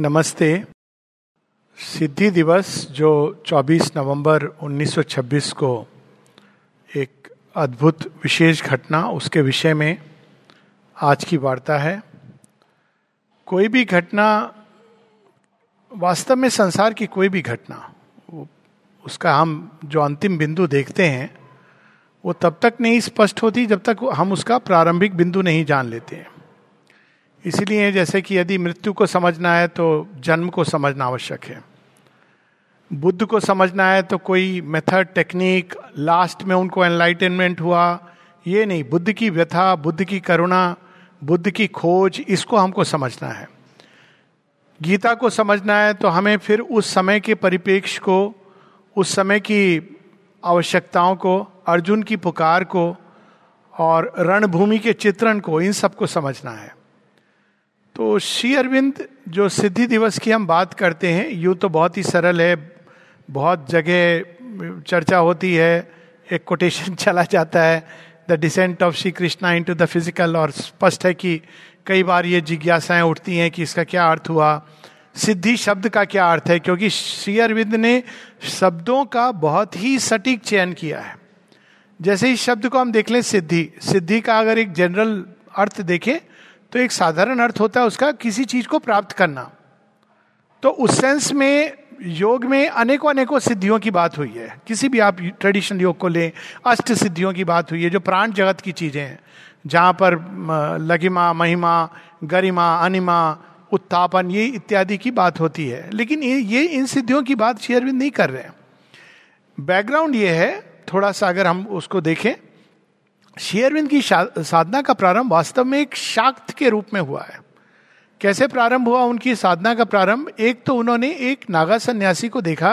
नमस्ते। सिद्धि दिवस जो 24 नवंबर 1926 को एक अद्भुत विशेष घटना, उसके विषय में आज की वार्ता है। कोई भी घटना, वास्तव में संसार की कोई भी घटना उसका हम जो अंतिम बिंदु देखते हैं, वो तब तक नहीं स्पष्ट होती जब तक हम उसका प्रारंभिक बिंदु नहीं जान लेते हैं। इसीलिए जैसे कि यदि मृत्यु को समझना है तो जन्म को समझना आवश्यक है। बुद्ध को समझना है तो कोई मेथड, टेक्निक, लास्ट में उनको एनलाइटनमेंट हुआ, ये नहीं। बुद्ध की व्यथा, बुद्ध की करुणा, बुद्ध की खोज, इसको हमको समझना है। गीता को समझना है तो हमें फिर उस समय के परिपेक्ष को, उस समय की आवश्यकताओं को, अर्जुन की पुकार को और रणभूमि के चित्रण को, इन सबको समझना है। तो श्री अरविंद जो सिद्धि दिवस की हम बात करते हैं, यूँ तो बहुत ही सरल है, बहुत जगह चर्चा होती है, एक कोटेशन चला जाता है the descent of Shri Krishna into the physical और स्पष्ट है कि कई बार ये जिज्ञासाएँ उठती हैं कि इसका क्या अर्थ हुआ। सिद्धि शब्द का क्या अर्थ है? क्योंकि श्री अरविंद ने शब्दों का बहुत ही सटीक चयन किया है। जैसे इस शब्द को हम देख लें, सिद्धि। सिद्धि का अगर एक जनरल अर्थ देखें तो एक साधारण अर्थ होता है उसका किसी चीज़ को प्राप्त करना। तो उस सेंस में, योग में अनेकों अनेकों सिद्धियों की बात हुई है। किसी भी आप ट्रेडिशनल योग को लें, अष्ट सिद्धियों की बात हुई है, जो प्राण जगत की चीज़ें हैं। जहाँ पर लगिमा महिमा, गरिमा, अनिमा उत्तापन ये इत्यादि की बात होती है। लेकिन ये ये इन सिद्धियों की बात शेयरविंद नहीं कर रहे हैं। बैकग्राउंड ये है, थोड़ा सा अगर हम उसको देखें शेयरविंद की साधना का प्रारंभ वास्तव में एक शाक्त के रूप में हुआ है। कैसे प्रारंभ हुआ उनकी साधना का प्रारंभ? एक तो उन्होंने एक नागा सन्यासी को देखा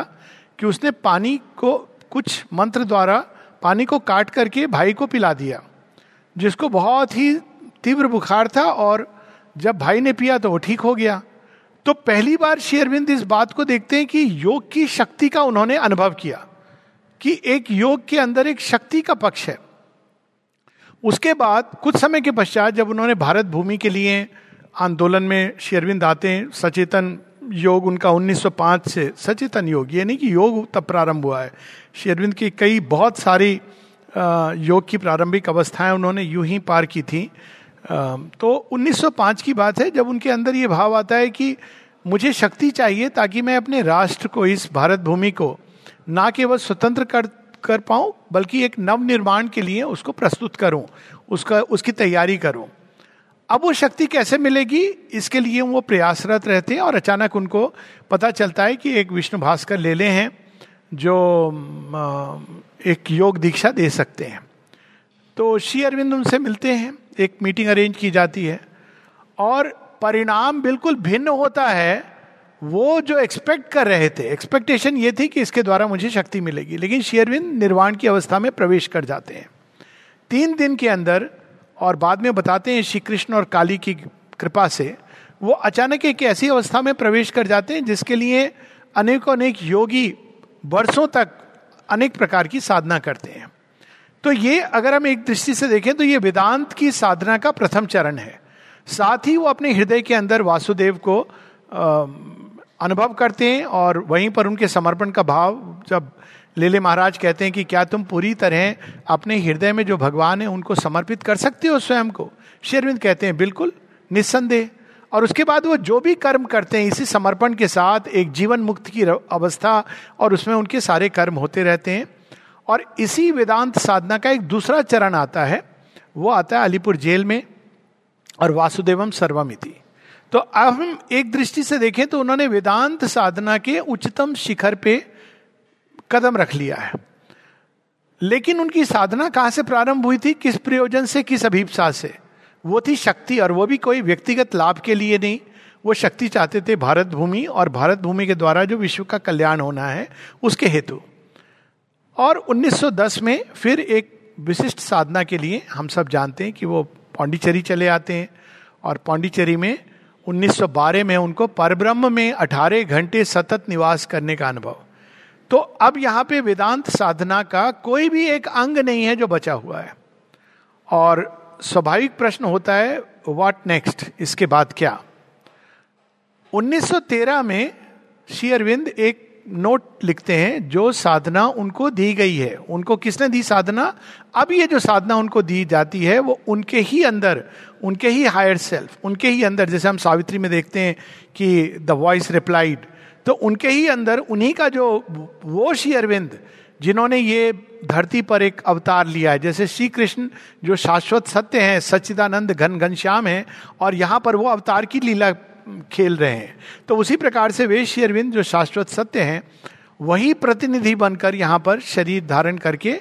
कि उसने पानी को कुछ मंत्र द्वारा पानी को काट करके भाई को पिला दिया, जिसको बहुत ही तीव्र बुखार था और जब भाई ने पिया तो वो ठीक हो गया। तो पहली बार शेयरविंद इस बात को देखते हैं कि योग की शक्ति का उन्होंने अनुभव किया कि एक योग के अंदर एक शक्ति का पक्ष है। उसके बाद कुछ समय के पश्चात जब उन्होंने भारत भूमि के लिए आंदोलन में शेरविंद आते हैं सचेतन योग, उनका 1905 से सचेतन योग ये नहीं कि योग तब प्रारंभ हुआ है। शेरविंद की कई बहुत सारी योग की प्रारंभिक अवस्थाएँ उन्होंने यूँ ही पार की थी। तो 1905 की बात है, जब उनके अंदर ये भाव आता है कि मुझे शक्ति चाहिए ताकि मैं अपने राष्ट्र को, इस भारत भूमि को, ना केवल स्वतंत्र कर कर पाऊँ, बल्कि एक नव निर्माण के लिए उसको प्रस्तुत करूँ, उसका, उसकी तैयारी करूँ। अब वो शक्ति कैसे मिलेगी, इसके लिए वो प्रयासरत रहते हैं और अचानक उनको पता चलता है कि एक विष्णु भास्कर ले ले हैं, जो एक योग दीक्षा दे सकते हैं। तो श्री अरविंद उनसे मिलते हैं, एक मीटिंग अरेंज की जाती है, और परिणाम बिल्कुल भिन्न होता है वो जो एक्सपेक्ट कर रहे थे एक्सपेक्टेशन ये थी कि इसके द्वारा मुझे शक्ति मिलेगी। लेकिन शेयरविंद निर्वाण की अवस्था में प्रवेश कर जाते हैं। तीन दिन के अंदर और बाद में बताते हैं श्री कृष्ण और काली की कृपा से, वो अचानक एक ऐसी अवस्था में प्रवेश कर जाते हैं जिसके लिए अनेकों अनेक योगी वर्षों तक अनेक प्रकार की साधना करते हैं। तो ये अगर हम एक दृष्टि से देखें तो ये वेदांत की साधना का प्रथम चरण है। साथ ही वो अपने हृदय के अंदर वासुदेव को अनुभव करते हैं और वहीं पर उनके समर्पण का भाव जब लेले महाराज कहते हैं कि क्या तुम पूरी तरह अपने हृदय में जो भगवान है उनको समर्पित कर सकते हो स्वयं को? शेरविंद कहते हैं, बिल्कुल, निस्संदेह। और उसके बाद वो जो भी कर्म करते हैं, इसी समर्पण के साथ एक जीवन मुक्त की अवस्था और उसमें उनके सारे कर्म होते रहते हैं। और इसी वेदांत साधना का एक दूसरा चरण आता है, वो आता है अलीपुर जेल में और वासुदेवम सर्वमिति। तो अब हम एक दृष्टि से देखें तो उन्होंने वेदांत साधना के उच्चतम शिखर पे कदम रख लिया है। लेकिन उनकी साधना कहाँ से प्रारंभ हुई थी? किस प्रयोजन से, किस अभिप्सा से? वो थी शक्ति और वो भी कोई व्यक्तिगत लाभ के लिए नहीं। वो शक्ति चाहते थे भारत भूमि और भारत भूमि के द्वारा जो विश्व का कल्याण होना है, उसके हेतु। और 1910 में फिर एक विशिष्ट साधना के लिए हम सब जानते हैं कि वो पांडिचेरी चले आते हैं और पांडिचेरी में 1912 में उनको परब्रह्म में 18 घंटे सतत निवास करने का अनुभव। तो अब यहाँ पे वेदांत साधना का कोई भी एक अंग नहीं है जो बचा हुआ है। और स्वाभाविक प्रश्न होता है व्हाट नेक्स्ट इसके बाद क्या? 1913 में श्री अरविंद एक नोट लिखते हैं, जो साधना उनको दी गई है। उनको किसने दी साधना? अब ये जो साधना उनको दी जाती है, वो उनके ही अंदर, उनके ही हायर सेल्फ उनके ही अंदर, जैसे हम सावित्री में देखते हैं कि द वॉइस रिप्लाइड तो उनके ही अंदर, उन्हीं का जो वो श्री अरविंद, जिन्होंने ये धरती पर एक अवतार लिया है, जैसे श्री कृष्ण, जो शाश्वत सत्य हैं, सच्चिदानंद घन घनश्याम हैं, और यहाँ पर वो अवतार की लीला खेल रहे हैं। तो उसी प्रकार से वे श्री अरविंद जो शाश्वत सत्य हैं, वही प्रतिनिधि बनकर यहाँ पर शरीर धारण करके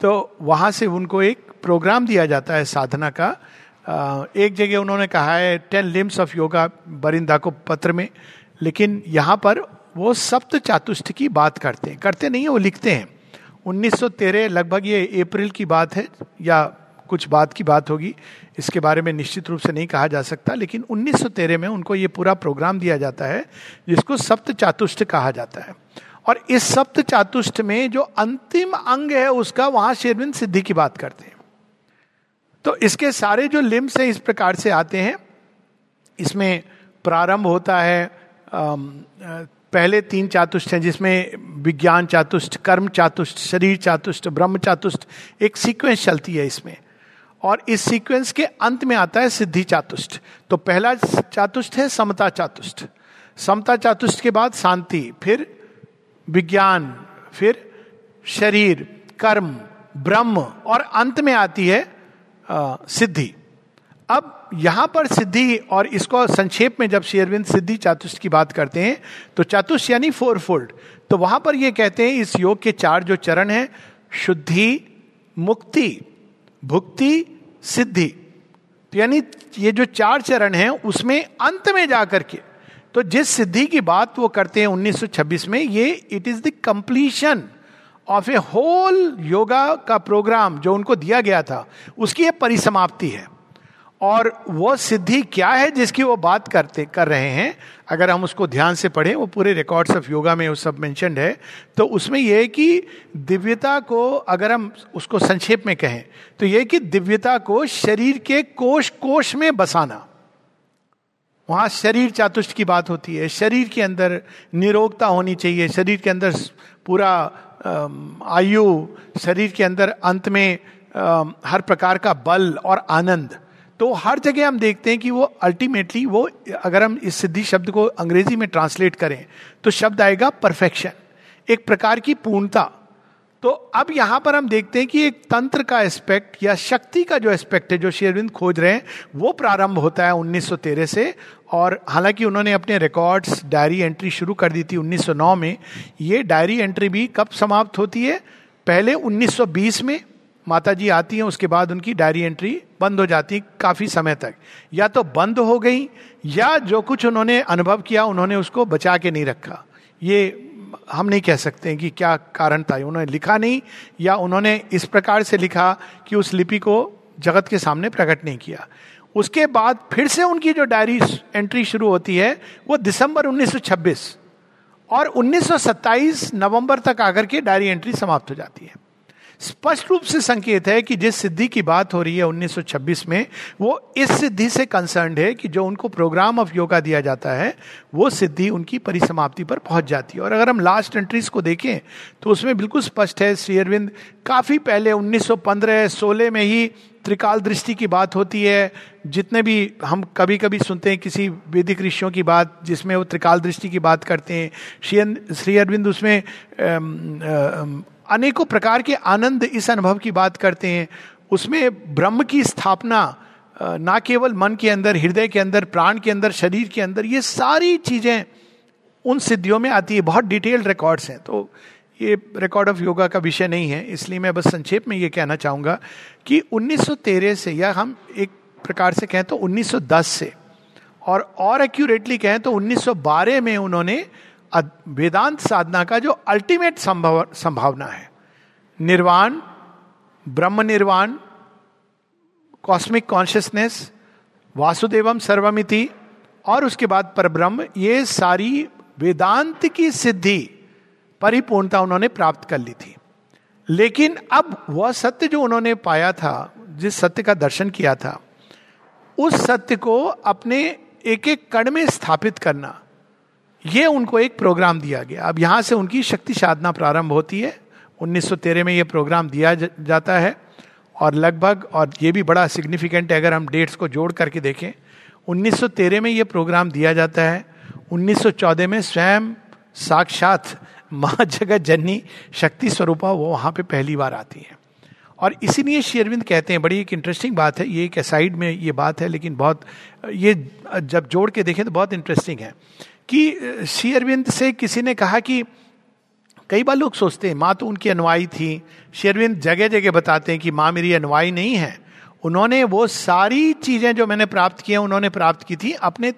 तो वहाँ से उनको एक प्रोग्राम दिया जाता है साधना का। एक जगह उन्होंने कहा है, ten limbs of yoga Barindra को पत्र में। लेकिन यहाँ पर वो सप्त चातुष्ट की बात करते हैं। करते नहीं है वो लिखते हैं। 1913 लगभग ये अप्रैल की बात है, या कुछ बात की बात होगी। इसके बारे में निश्चित रूप से नहीं कहा जा सकता, लेकिन 1913 में उनको ये पूरा प्रोग्राम दिया जाता है, जिसको सप्त चातुष्ट कहा जाता है। और इस सप्त चातुष्ट में जो अंतिम अंग है, उसका वहाँ शेरविंद सिद्धि की बात करते हैं। तो इसके सारे जो लिम्स हैं, इस प्रकार से आते हैं। इसमें प्रारंभ होता है पहले तीन चातुष्ट हैं, जिसमें विज्ञान चातुष्ट, कर्म चातुष्ट, शरीर चातुष्ट, ब्रह्म चातुष्ट, एक सीक्वेंस चलती है इसमें। और इस सीक्वेंस के अंत में आता है सिद्धि चातुष्ट। तो पहला चातुष्ट है समता चातुष्ट। समता चातुष्ट के बाद शांति, फिर विज्ञान, फिर शरीर, कर्म, ब्रह्म और अंत में आती है सिद्धि। अब यहाँ पर सिद्धि और इसको संक्षेप में जब शेयरविंद सिद्धि चातुष्ट की बात करते हैं तो चातुष्ट यानी फोर फोल्ड तो वहाँ पर ये कहते हैं, इस योग के चार जो चरण हैं, शुद्धि, मुक्ति, भुक्ति सिद्धि। तो यानी ये जो चार चरण हैं, उसमें अंत में जाकर के तो जिस सिद्धि की बात वो करते हैं 1926 में, ये it is the completion of a whole yoga का प्रोग्राम जो उनको दिया गया था, उसकी ये परिसमाप्ति है। और वो सिद्धि क्या है जिसकी वो बात करते, कर रहे हैं? अगर हम उसको ध्यान से पढ़ें, वो पूरे रिकॉर्ड्स ऑफ़ योगा में वो सब मैंशनड है तो उसमें यह है कि दिव्यता को अगर हम उसको संक्षेप में कहें तो यह कि दिव्यता को शरीर के कोश कोश में बसाना। वहाँ शरीर चातुष्ट की बात होती है। शरीर के अंदर निरोगता होनी चाहिए। शरीर के अंदर पूरा आयु, शरीर के अंदर अंत में हर प्रकार का बल और आनंद। तो हर जगह हम देखते हैं कि वो अल्टीमेटली वो, अगर हम इस सिद्धि शब्द को अंग्रेज़ी में ट्रांसलेट करें तो शब्द आएगा परफेक्शन एक प्रकार की पूर्णता. तो अब यहाँ पर हम देखते हैं कि एक तंत्र का एस्पेक्ट या शक्ति का जो एस्पेक्ट है, जो शेरविंद खोज रहे हैं, वो प्रारंभ होता है 1913 से और हालाँकि उन्होंने अपने रिकॉर्ड्स डायरी एंट्री शुरू कर दी थी 1909 में. ये डायरी एंट्री भी कब समाप्त होती है? पहले 1920 में. माता जी आती हैं, उसके बाद उनकी डायरी एंट्री बंद हो जाती काफ़ी समय तक। या तो बंद हो गई, या जो कुछ उन्होंने अनुभव किया, उन्होंने उसको बचा के नहीं रखा। ये हम नहीं कह सकते हैं कि क्या कारण था उन्होंने लिखा नहीं, या उन्होंने इस प्रकार से लिखा कि उस लिपि को जगत के सामने प्रकट नहीं किया। उसके बाद फिर से उनकी जो डायरी एंट्री शुरू होती है, वो दिसंबर 1926 और 1927 नवंबर तक आकर के डायरी एंट्री समाप्त हो जाती है। स्पष्ट रूप से संकेत है कि जिस सिद्धि की बात हो रही है 1926 में, वो इस सिद्धि से कंसर्न है कि जो उनको प्रोग्राम ऑफ़ योगा दिया जाता है, वो सिद्धि उनकी परिसमाप्ति पर पहुँच जाती है। और अगर हम लास्ट एंट्रीज को देखें तो उसमें बिल्कुल स्पष्ट है, श्री अरविंद, काफ़ी पहले 1915-16 में ही त्रिकाल दृष्टि की बात होती है। जितने भी हम कभी कभी सुनते हैं किसी वैदिक ऋषियों की बात, जिसमें वो त्रिकाल दृष्टि की बात करते हैं, श्री अरविंद, उसमें अनेकों प्रकार के आनंद इस अनुभव की बात करते हैं। उसमें ब्रह्म की स्थापना ना केवल मन के अंदर, हृदय के अंदर, प्राण के अंदर, शरीर के अंदर, ये सारी चीज़ें उन सिद्धियों में आती है। बहुत डिटेल्ड रिकॉर्ड्स हैं। तो ये रिकॉर्ड ऑफ़ योगा का विषय नहीं है, इसलिए मैं बस संक्षेप में ये कहना चाहूँगा कि 1913 से या हम एक प्रकार से कहें तो 1910 से और और एक्यूरेटली कहें तो 1912 में उन्होंने वेदांत साधना का जो अल्टीमेट संभव संभावना है। निर्वाण, ब्रह्म निर्वाण कॉस्मिक कॉन्शियसनेस वासुदेवम सर्वमिति, और उसके बाद परब्रह्म, ये सारी वेदांत की सिद्धि, परिपूर्णता उन्होंने प्राप्त कर ली थी। लेकिन अब वह सत्य जो उन्होंने पाया था, जिस सत्य का दर्शन किया था, उस सत्य को अपने एक एक कण में स्थापित करना ये उनको एक प्रोग्राम दिया गया। अब यहाँ से उनकी शक्ति साधना प्रारंभ होती है। 1913 में ये प्रोग्राम दिया जाता है। और लगभग, और ये भी बड़ा सिग्निफिकेंट है, अगर हम डेट्स को जोड़ करके देखें। 1913 में ये प्रोग्राम दिया जाता है। 1914 में स्वयं साक्षात माँ जगत जननी शक्ति स्वरूपा वो वहाँ पे पहली बार आती है। और इसीलिए शेरविंद कहते हैं, बड़ी एक इंटरेस्टिंग बात है। ये एक साइड में ये बात है, लेकिन बहुत, ये जब जोड़ के देखें तो बहुत इंटरेस्टिंग है। कि शेरविंद से किसी ने कहा कि कई बार लोग सोचते हैं, माँ तो उनकी अनुवाई थी। शेरविंद जगह जगह बताते हैं कि माँ मेरी अनुवाई नहीं है। उन्होंने वो सारी चीज़ें जो मैंने प्राप्त की उन्होंने प्राप्त की थी अपने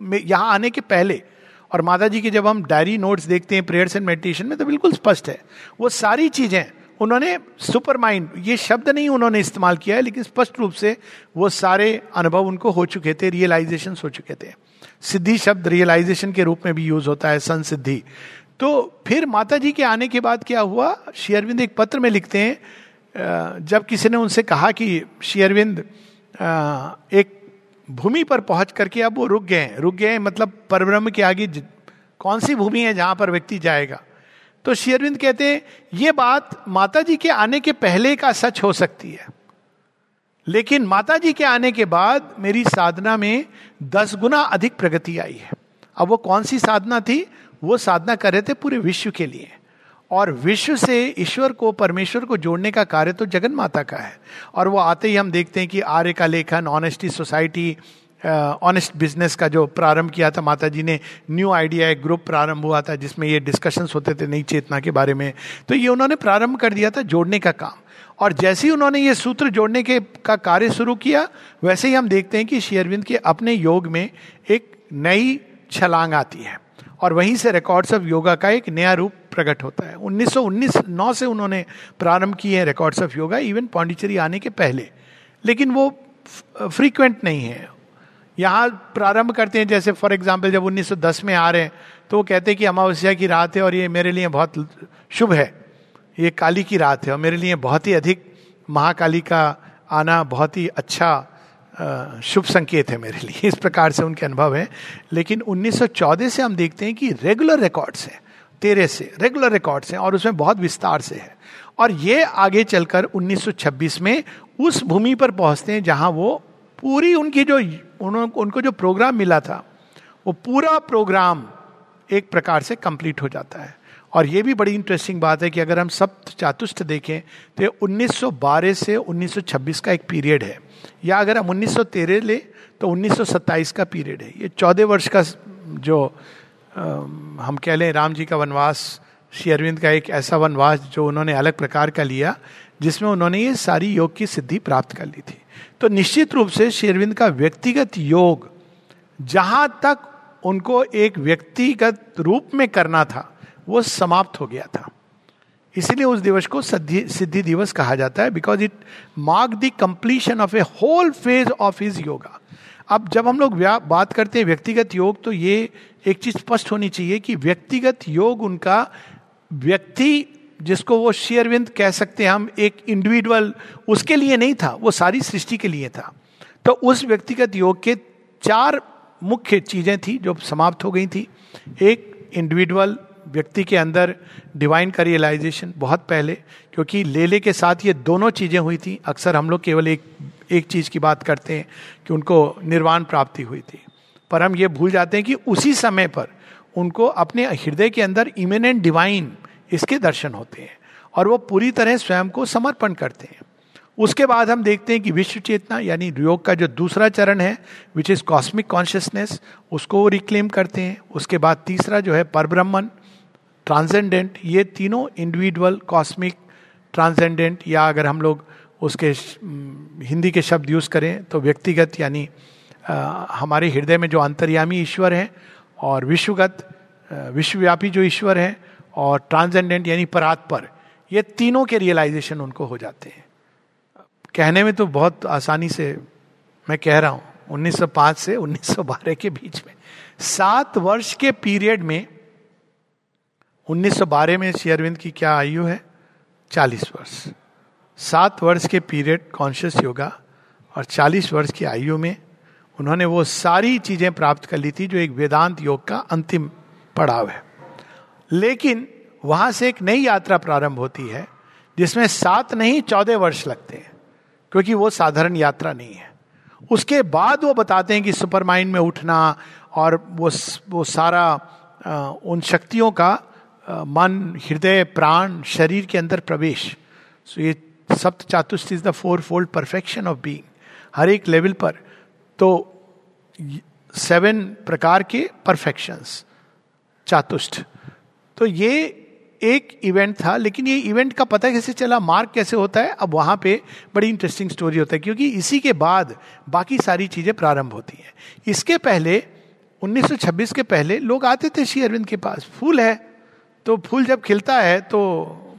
यहाँ आने के पहले। और माता जी की जब हम डायरी नोट्स देखते हैं प्रेयर्स एंड मेडिटेशन में तो बिल्कुल स्पष्ट है। वो सारी चीज़ें, उन्होंने सुपर माइंड ये शब्द नहीं उन्होंने इस्तेमाल किया है, लेकिन स्पष्ट रूप से वो सारे अनुभव उनको हो चुके थे रियलाइजेशन हो चुके थे। सिद्धि शब्द रियलाइजेशन के रूप में भी यूज़ होता है, संसिद्धि। तो फिर माता जी के आने के बाद क्या हुआ? शेयरविंद एक पत्र में लिखते हैं जब किसी ने उनसे कहा कि शेयरविंद एक भूमि पर पहुँच करके अब वो रुक गए हैं। रुक गए मतलब परब्रह्म के आगे कौन सी भूमि है जहाँ पर व्यक्ति जाएगा? तो शेयरविंद कहते हैं, ये बात माता जी के आने के पहले का सच हो सकती है। लेकिन माता जी के आने के बाद मेरी साधना में दस गुना अधिक प्रगति आई है। अब वो कौन सी साधना थी? वो साधना कर रहे थे पूरे विश्व के लिए। और विश्व से ईश्वर को, परमेश्वर को जोड़ने का कार्य तो जगन माता का है। और वो आते ही हम देखते हैं कि आर्य का लेखन, ऑनेस्टी सोसाइटी ऑनेस्ट बिज़नेस का जो प्रारंभ किया था माता जी ने, न्यू आइडिया, एक ग्रुप प्रारंभ हुआ था जिसमें ये डिस्कशंस होते थे नई चेतना के बारे में। तो ये उन्होंने प्रारंभ कर दिया था जोड़ने का काम। और जैसे ही उन्होंने ये सूत्र जोड़ने के, का कार्य शुरू किया, वैसे ही हम देखते हैं कि शेयरविंद के अपने योग में एक नई छलांग आती है। और वहीं से रिकॉर्ड्स ऑफ़ योगा का एक नया रूप प्रकट होता है। 1919 नौ से उन्होंने प्रारंभ किए हैं records of yoga even Pondicherry आने के पहले। लेकिन वो फ्रीक्वेंट नहीं है। यहाँ प्रारंभ करते हैं, जैसे फॉर एग्ज़ाम्पल जब 1910 में आ रहे हैं तो वो कहते हैं कि अमावस्या की रात है और ये मेरे लिए बहुत शुभ है। ये काली की रात है और मेरे लिए बहुत ही अधिक महाकाली का आना बहुत ही अच्छा शुभ संकेत है मेरे लिए। इस प्रकार से उनके अनुभव है। लेकिन 1914 से हम देखते हैं कि रेगुलर रिकॉर्ड्स हैं, तेरह से रेगुलर रिकॉर्ड्स हैं और उसमें बहुत विस्तार से है। और ये आगे चलकर 1926 में उस भूमि पर पहुँचते हैं जहाँ वो पूरी उनकी जो उनको जो प्रोग्राम मिला था, वो पूरा प्रोग्राम एक प्रकार से कंप्लीट हो जाता है। और ये भी बड़ी इंटरेस्टिंग बात है कि अगर हम सब चातुष्ट देखें तो 1912 से 1926 का एक पीरियड है। या अगर हम 1913 ले तो 1927 का पीरियड है। ये चौदह वर्ष का जो हम कह लें राम जी का वनवास, श्री अरविंद का एक ऐसा वनवास जो उन्होंने अलग प्रकार का लिया, जिसमें उन्होंने ये सारी योग की सिद्धि प्राप्त कर ली थी। तो निश्चित रूप से श्री शेरविंद का व्यक्तिगत योग, जहाँ तक उनको एक व्यक्तिगत रूप में करना था वो समाप्त हो गया था। इसीलिए उस दिवस को सिद्धि दिवस कहा जाता है because it mark the completion of a whole phase of his yoga अब जब हम लोग बात करते हैं व्यक्तिगत योग तो ये एक चीज़ स्पष्ट होनी चाहिए कि व्यक्तिगत योग उनका व्यक्ति, जिसको वो शेयरविंद कह सकते हैं हम, एक इंडिविजुअल उसके लिए नहीं था, वो सारी सृष्टि के लिए था। तो उस व्यक्तिगत योग के चार मुख्य चीज़ें थी जो समाप्त हो गई थी। एक इंडिविजुअल व्यक्ति के अंदर डिवाइन का रियलाइजेशन बहुत पहले, क्योंकि लेले के साथ ये दोनों चीज़ें हुई थी। अक्सर हम लोग केवल एक एक चीज़ की बात करते हैं कि उनको निर्वाण प्राप्ति हुई थी। पर हम ये भूल जाते हैं कि उसी समय पर उनको अपने हृदय के अंदर इमिनेंट डिवाइन इसके दर्शन होते हैं और वो पूरी तरह स्वयं को समर्पण करते हैं। उसके बाद हम देखते हैं कि विश्व चेतना, यानी योग का जो दूसरा चरण है विच इज़ कॉस्मिक कॉन्शियसनेस उसको वो रिक्लेम करते हैं। उसके बाद तीसरा जो है परब्रह्मन ट्रांसेंडेंट ये तीनों इंडिविजुअल कॉस्मिक ट्रांसेंडेंट या अगर हम लोग उसके हिंदी के शब्द यूज़ करें तो व्यक्तिगत यानी हमारे हृदय में जो अंतर्यामी ईश्वर हैं, और विश्वगत विश्वव्यापी जो ईश्वर हैं, और ट्रांसजेंडेंट यानी परात पर ये तीनों के रियलाइजेशन उनको हो जाते हैं। कहने में तो बहुत आसानी से मैं कह रहा हूँ 1905 से 1912 के बीच में, सात वर्ष के पीरियड में 1912 में श्री अरविंद की क्या आयु है? 40 वर्ष। सात वर्ष के पीरियड कॉन्शियस योगा और 40 वर्ष की आयु में उन्होंने वो सारी चीज़ें प्राप्त कर ली थी जो एक वेदांत योग का अंतिम पड़ाव है। लेकिन वहाँ से एक नई यात्रा प्रारंभ होती है, जिसमें सात नहीं, चौदह वर्ष लगते हैं, क्योंकि वो साधारण यात्रा नहीं है। उसके बाद वो बताते हैं कि सुपर माइंड में उठना और वो वो सारा उन शक्तियों का मन, हृदय, प्राण, शरीर के अंदर प्रवेश। सो ये सप्त चातुष्ट is the four fold perfection of being हर एक लेवल पर। तो सेवन प्रकार के परफेक्शंस चातुष्ट। तो ये एक इवेंट था, लेकिन ये इवेंट का पता कैसे चला मार्क कैसे होता है, अब वहाँ पे बड़ी इंटरेस्टिंग स्टोरी होता है, क्योंकि इसी के बाद बाकी सारी चीज़ें प्रारंभ होती हैं। इसके पहले 1926 के पहले, लोग आते थे श्री अरविंद के पास। फूल है। तो फूल जब खिलता है तो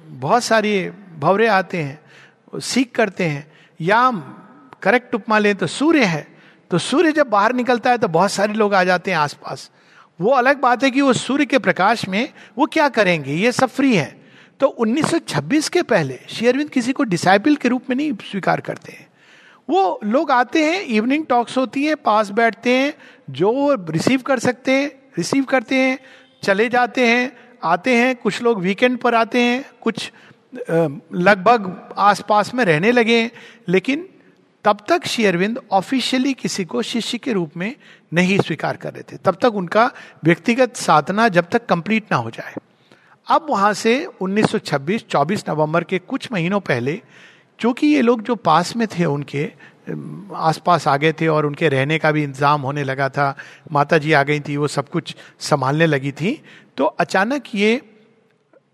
बहुत सारी भवरे आते हैं, सीख करते हैं। या करेक्ट उपमा लें तो सूर्य है। तो सूर्य जब बाहर निकलता है तो बहुत सारे लोग आ जाते हैं आसपास। वो अलग बात है कि वो सूर्य के प्रकाश में वो क्या करेंगे? ये सब फ्री है। तो 1926 के पहले शेयरविंद किसी को डिसाइपल के रूप में नहीं स्वीकार करते हैं। वो लोग आते हैं इवनिंग टॉक्स होती है, पास बैठते हैं जो रिसीव कर सकते हैं रिसीव करते हैं, चले जाते हैं आते हैं, कुछ लोग वीकेंड पर आते हैं, कुछ लगभग आसपास में रहने लगे हैं, लेकिन तब तक शेयरविंद ऑफिशियली किसी को शिष्य के रूप में नहीं स्वीकार कर रहे थे। तब तक उनका व्यक्तिगत साधना जब तक कंप्लीट ना हो जाए। अब वहाँ से 1926 24 नवंबर के कुछ महीनों पहले क्योंकि ये लोग जो पास में थे उनके आसपास आ गए थे और उनके रहने का भी इंतज़ाम होने लगा था माता जी आ गई थी, वो सब कुछ संभालने लगी थी तो अचानक ये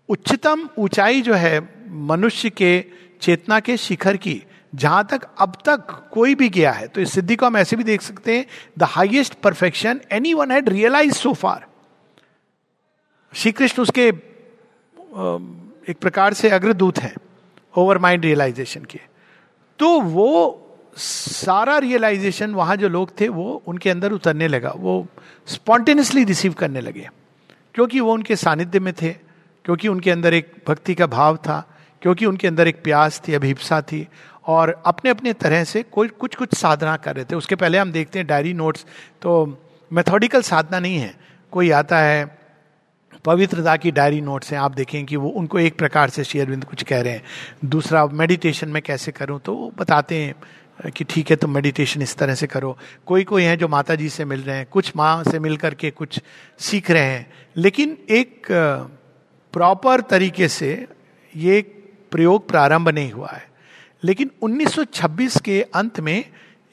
उच्चतम ऊंचाई जो है मनुष्य के चेतना के शिखर की, जहाँ तक अब तक कोई भी गया है तो इस सिद्धि को हम ऐसे भी देख सकते हैं the highest perfection anyone had realise so far Shri Krishna उसके एक प्रकार से अग्रदूत हैं ओवर माइंड रियलाइजेशन के। तो वो सारा रियलाइजेशन वहाँ जो लोग थे, वो उनके अंदर उतरने लगा, वो स्पॉन्टेनियसली रिसीव करने लगे। क्योंकि वो उनके सानिध्य में थे, क्योंकि उनके अंदर एक भक्ति का भाव था, क्योंकि उनके अंदर एक प्यास थी, अभिप्सा थी, और अपने अपने तरह से कोई कुछ कुछ साधना कर रहे थे। उसके पहले हम देखते हैं डायरी नोट्स तो मेथोडिकल साधना नहीं है। कोई आता है, पवित्रता की डायरी नोट्स हैं, आप देखें कि वो उनको एक प्रकार से शेयरविंद कुछ कह रहे हैं। दूसरा मेडिटेशन में कैसे करूँ? तो वो बताते हैं कि ठीक है, तुम मेडिटेशन इस तरह से करो। कोई कोई है जो माता जी से मिल रहे हैं, कुछ माँ से मिल करके कुछ सीख रहे हैं लेकिन एक प्रॉपर तरीके से ये प्रयोग प्रारंभ नहीं हुआ है। लेकिन 1926 के अंत में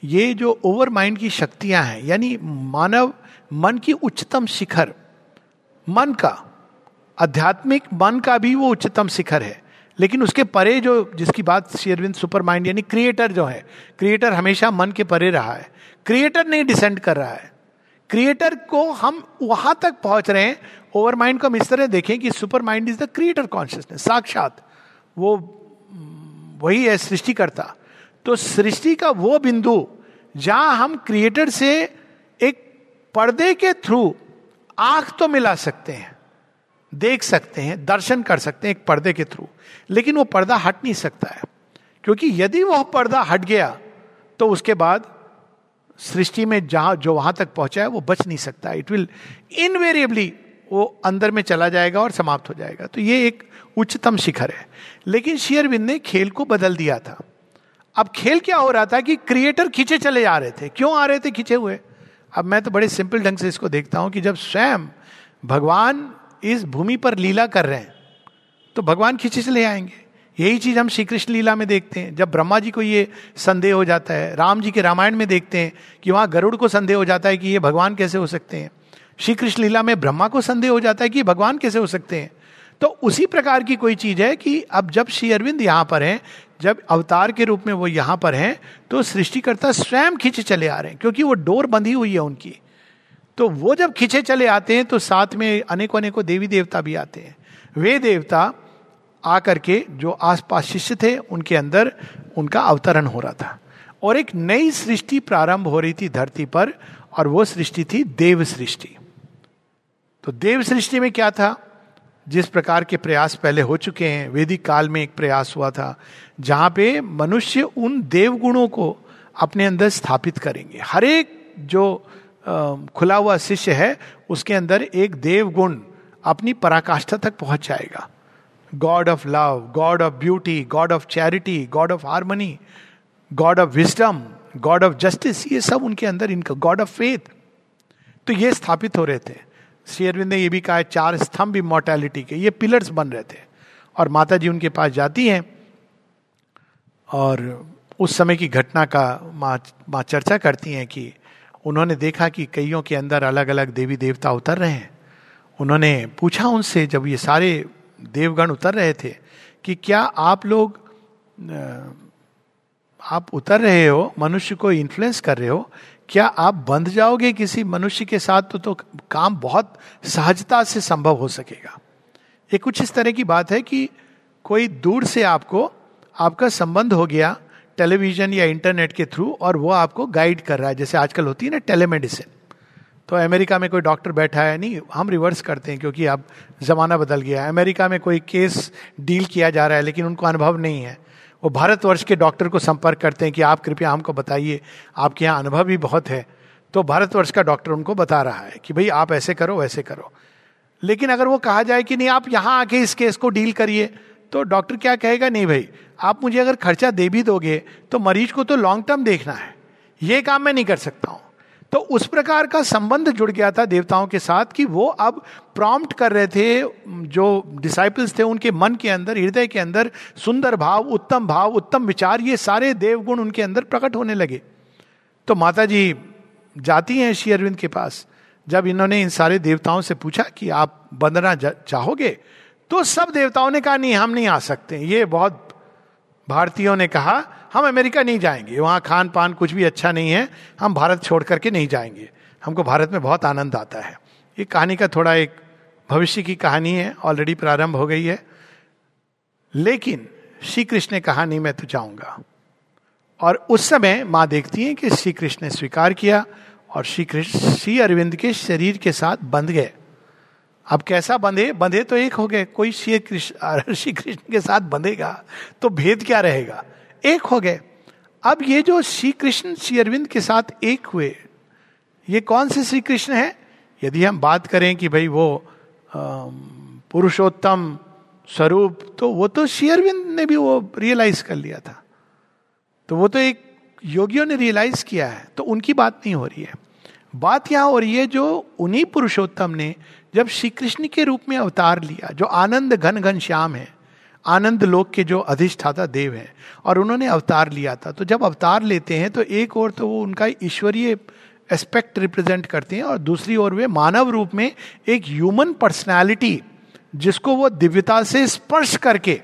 ये जो ओवर माइंड की शक्तियाँ हैं, यानी मानव मन की उच्चतम शिखर, मन का, आध्यात्मिक मन का भी वो उच्चतम शिखर है। लेकिन उसके परे जो, जिसकी बात शेरविंद सुपर माइंड यानी क्रिएटर जो है क्रिएटर हमेशा मन के परे रहा है। क्रिएटर नहीं डिसेंड कर रहा है। क्रिएटर को हम वहाँ तक पहुँच रहे हैं ओवर माइंड को हम इस तरह देखें कि supermind is the creator consciousness साक्षात। वो वही है सृष्टिकर्ता। तो सृष्टि का वो बिंदु जहाँ हम क्रिएटर से एक पर्दे के थ्रू आँख तो मिला सकते हैं, देख सकते हैं, दर्शन कर सकते हैं एक पर्दे के थ्रू, लेकिन वो पर्दा हट नहीं सकता है। क्योंकि यदि वह पर्दा हट गया तो उसके बाद सृष्टि में जहाँ, जो वहाँ तक पहुँचा है, वो बच नहीं सकता। इट विल इनवेरिएबली वो अंदर में चला जाएगा और समाप्त हो जाएगा। तो ये एक उच्चतम शिखर है। लेकिन शेयरविंद ने खेल को बदल दिया था। अब खेल क्या हो रहा था कि क्रिएटर खींचे चले जा रहे थे। क्यों आ रहे थे? खींचे हुए। अब मैं तो बड़े सिंपल ढंग से इसको देखता हूँ कि जब स्वयं भगवान इस भूमि पर लीला कर रहे हैं तो भगवान खींचे चले आएँगे। यही चीज़ हम श्री कृष्ण लीला में देखते हैं। जब ब्रह्मा जी को ये संदेह हो जाता है, राम जी के रामायण में देखते हैं कि वहाँ गरुड़ को संदेह हो जाता है कि ये भगवान कैसे हो सकते हैं। श्री कृष्ण लीला में ब्रह्मा को संदेह हो जाता है कि भगवान कैसे हो सकते हैं। तो उसी प्रकार की कोई चीज़ है कि अब जब श्री अरविंद यहाँ पर हैं, जब अवतार के रूप में वो यहाँ पर हैं तो सृष्टिकर्ता स्वयं खींचे चले आ रहे हैं, क्योंकि वो डोर बंधी हुई है उनकी। तो वो जब खींचे चले आते हैं तो साथ में अनेकों अनेकों देवी देवता भी आते हैं। वे देवता आकर के जो आसपास शिष्य थे, उनके अंदर उनका अवतरण हो रहा था। और एक नई सृष्टि प्रारंभ हो रही थी धरती पर, और वो सृष्टि थी देव सृष्टि। तो देव सृष्टि में क्या था? जिस प्रकार के प्रयास पहले हो चुके हैं, वैदिक काल में एक प्रयास हुआ था, जहाँ पे मनुष्य उन देव गुणों को अपने अंदर स्थापित करेंगे। हर एक जो खुला हुआ शिष्य है, उसके अंदर एक देव गुण अपनी पराकाष्ठा तक पहुँच जाएगा। God of love God of beauty God of charity God of harmony God of wisdom God of justice ये सब उनके अंदर इनका गॉड ऑफ़ फेथ तो ये स्थापित हो रहे थे। श्री अरविंद ने ये भी कहा है, चार स्तंभ इमोर्टैलिटी के, ये पिलर्स बन रहे थे। और माता जी उनके पास जाती हैं, और उस समय की घटना का माँ माँ चर्चा करती हैं कि उन्होंने देखा कि कईयों के अंदर अलग अलग देवी देवता उतर रहे हैं। उन्होंने पूछा उनसे, जब ये सारे देवगण उतर रहे थे कि क्या आप लोग आप उतर रहे हो मनुष्य को इन्फ्लुएंस कर रहे हो? क्या आप बंध जाओगे किसी मनुष्य के साथ? तो, तो काम बहुत सहजता से संभव हो सकेगा। ये कुछ इस तरह की बात है कि कोई दूर से आपको आपका संबंध हो गया टेलीविज़न या इंटरनेट के थ्रू और वो आपको गाइड कर रहा है। जैसे आजकल होती है ना टेलीमेडिसिन। तो अमेरिका में कोई डॉक्टर बैठा है? नहीं, हम रिवर्स करते हैं क्योंकि अब जमाना बदल गया है। अमेरिका में कोई केस डील किया जा रहा है, लेकिन उनको अनुभव नहीं है। वो भारतवर्ष के डॉक्टर को संपर्क करते हैं कि आप कृपया हमको बताइए, आपके यहाँ अनुभव भी बहुत है। तो भारतवर्ष का डॉक्टर उनको बता रहा है कि भाई, आप ऐसे करो, वैसे करो। लेकिन अगर वो कहा जाए कि नहीं, आप यहाँ आके इस केस को डील करिए तो डॉक्टर क्या कहेगा? नहीं भाई, आप मुझे अगर खर्चा दे भी दोगे तो मरीज़ को तो लॉन्ग टर्म देखना है। ये काम मैं नहीं कर सकता हूँ। तो उस प्रकार का संबंध जुड़ गया था देवताओं के साथ कि वो अब प्रॉम्प्ट कर रहे थे, जो डिसाइपल्स थे उनके मन के अंदर, हृदय के अंदर, सुंदर भाव, उत्तम भाव, उत्तम विचार, ये सारे देवगुण उनके अंदर प्रकट होने लगे। तो माता जी जाती हैं श्री अरविंद के पास। जब इन्होंने इन सारे देवताओं से पूछा कि आप बंदना चाहोगे तो सब देवताओं ने कहा, नहीं, हम नहीं आ सकते। ये बहुत भारतीयों ने कहा हम अमेरिका नहीं जाएँगे, वहाँ खान पान कुछ भी अच्छा नहीं है, हम भारत छोड़ करके नहीं जाएँगे। हमको भारत में बहुत आनंद आता है। ये कहानी का थोड़ा एक भविष्य की कहानी है ऑलरेडी प्रारंभ हो गई है। लेकिन श्री कृष्ण ने कहा, नहीं, मैं तो जाऊँगा। और उस समय माँ देखती है कि श्री कृष्ण ने स्वीकार किया और श्री कृष्ण श्री अरविंद के शरीर के साथ बंध गए। अब कैसा बंधे? बंधे तो एक हो गए। कोई श्री कृष्ण श्री कृष्ण के साथ बंधेगा तो भेद क्या रहेगा? एक हो गए। अब ये जो श्री कृष्ण श्री अरविंद के साथ एक हुए, ये कौन से श्री कृष्ण है? यदि हम बात करें कि भाई वो पुरुषोत्तम स्वरूप तो वो तो श्री अरविंद ने भी वो रियलाइज़ कर लिया था। तो वो तो एक योगियों ने रियलाइज़ किया है तो उनकी बात नहीं हो रही है। बात यहाँ हो रही है जो उन्हीं पुरुषोत्तम ने जब श्री कृष्ण के रूप में अवतार लिया, जो आनंद घन घन श्याम है आनंद लोक के जो अधिष्ठाता देव हैं, और उन्होंने अवतार लिया था। तो जब अवतार लेते हैं तो एक और तो वो उनका ईश्वरीय एस्पेक्ट रिप्रेजेंट करते हैं, और दूसरी ओर वे मानव रूप में एक ह्यूमन पर्सनैलिटी जिसको वो दिव्यता से स्पर्श करके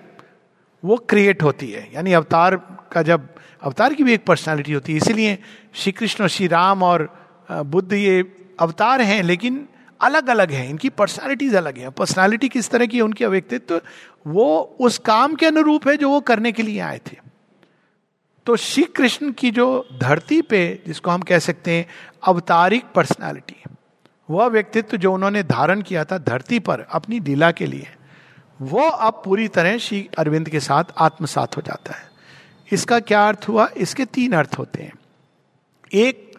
वो क्रिएट होती है। यानी अवतार का जब, अवतार की भी एक पर्सनैलिटी होती है। इसीलिए श्री कृष्ण श्री राम और बुद्ध ये अवतार हैं, लेकिन अलग अलग हैं, इनकी पर्सनालिटीज अलग हैं। पर्सनालिटी किस तरह की है, उनकी व्यक्तित्व, वो उस काम के अनुरूप है जो वो करने के लिए आए थे। तो श्री कृष्ण की जो धरती पे, जिसको हम कह सकते हैं, अवतारिक पर्सनालिटी वह व्यक्तित्व जो उन्होंने धारण किया था धरती पर अपनी लीला के लिए, वो अब पूरी तरह श्री अरविंद के साथ आत्मसात हो जाता है। इसका क्या अर्थ हुआ? इसके तीन अर्थ होते हैं। एक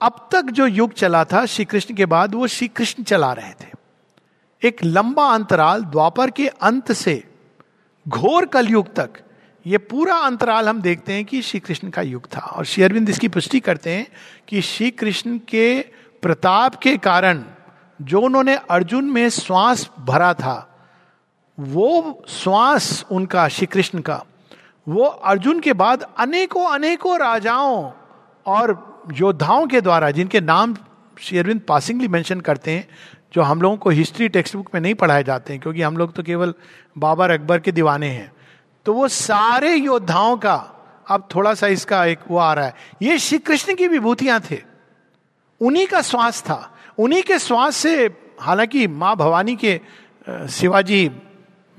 अब तक जो युग चला था श्री कृष्ण के बाद, वो श्री कृष्ण चला रहे थे। एक लंबा अंतराल द्वापर के अंत से घोर कलयुग तक, ये पूरा अंतराल हम देखते हैं कि श्री कृष्ण का युग था। और श्री अरविंद इसकी पुष्टि करते हैं कि श्री कृष्ण के प्रताप के कारण जो उन्होंने अर्जुन में श्वास भरा था, वो श्वास उनका श्री कृष्ण का, वो अर्जुन के बाद अनेकों अनेकों राजाओं और योद्धाओं के द्वारा, जिनके नाम श्री अरविंद पासिंगली मेंशन करते हैं, जो हम लोगों को हिस्ट्री टेक्स्ट बुक में नहीं पढ़ाए जाते हैं, क्योंकि हम लोग तो केवल बाबर अकबर के दीवाने हैं। तो वो सारे योद्धाओं का, अब थोड़ा सा इसका एक वो आ रहा है। ये श्री कृष्ण की विभूतियाँ थे। उन्हीं का श्वास था। उन्हीं के श्वास से, हालाँकि माँ भवानी के शिवाजी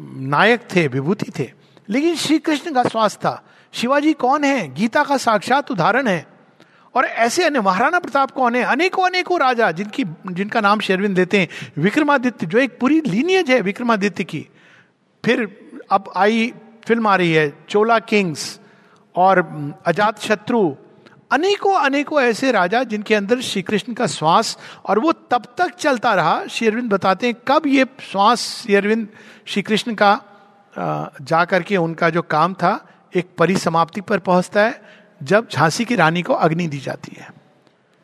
नायक थे, विभूति थे। लेकिन श्री कृष्ण का श्वास था। शिवाजी कौन है? गीता का साक्षात उदाहरण है। और ऐसे अन्य महाराणा प्रताप कौन है? अनेकों अनेकों राजा जिनकी, जिनका नाम शेरविंद देते हैं। विक्रमादित्य, जो एक पूरी लीनियज है विक्रमादित्य की। फिर अब आई फ़िल्म आ रही है, चोला किंग्स और अजात शत्रु। अनेकों अनेकों ऐसे राजा जिनके अंदर श्री कृष्ण का श्वास और वो तब तक चलता रहा। श्री अरविंद बताते हैं कब ये श्वास अरविंद श्री कृष्ण का जा करके उनका जो काम था, एक परिसमाप्ति पर पहुँचता है। जब झांसी की रानी को अग्नि दी जाती है।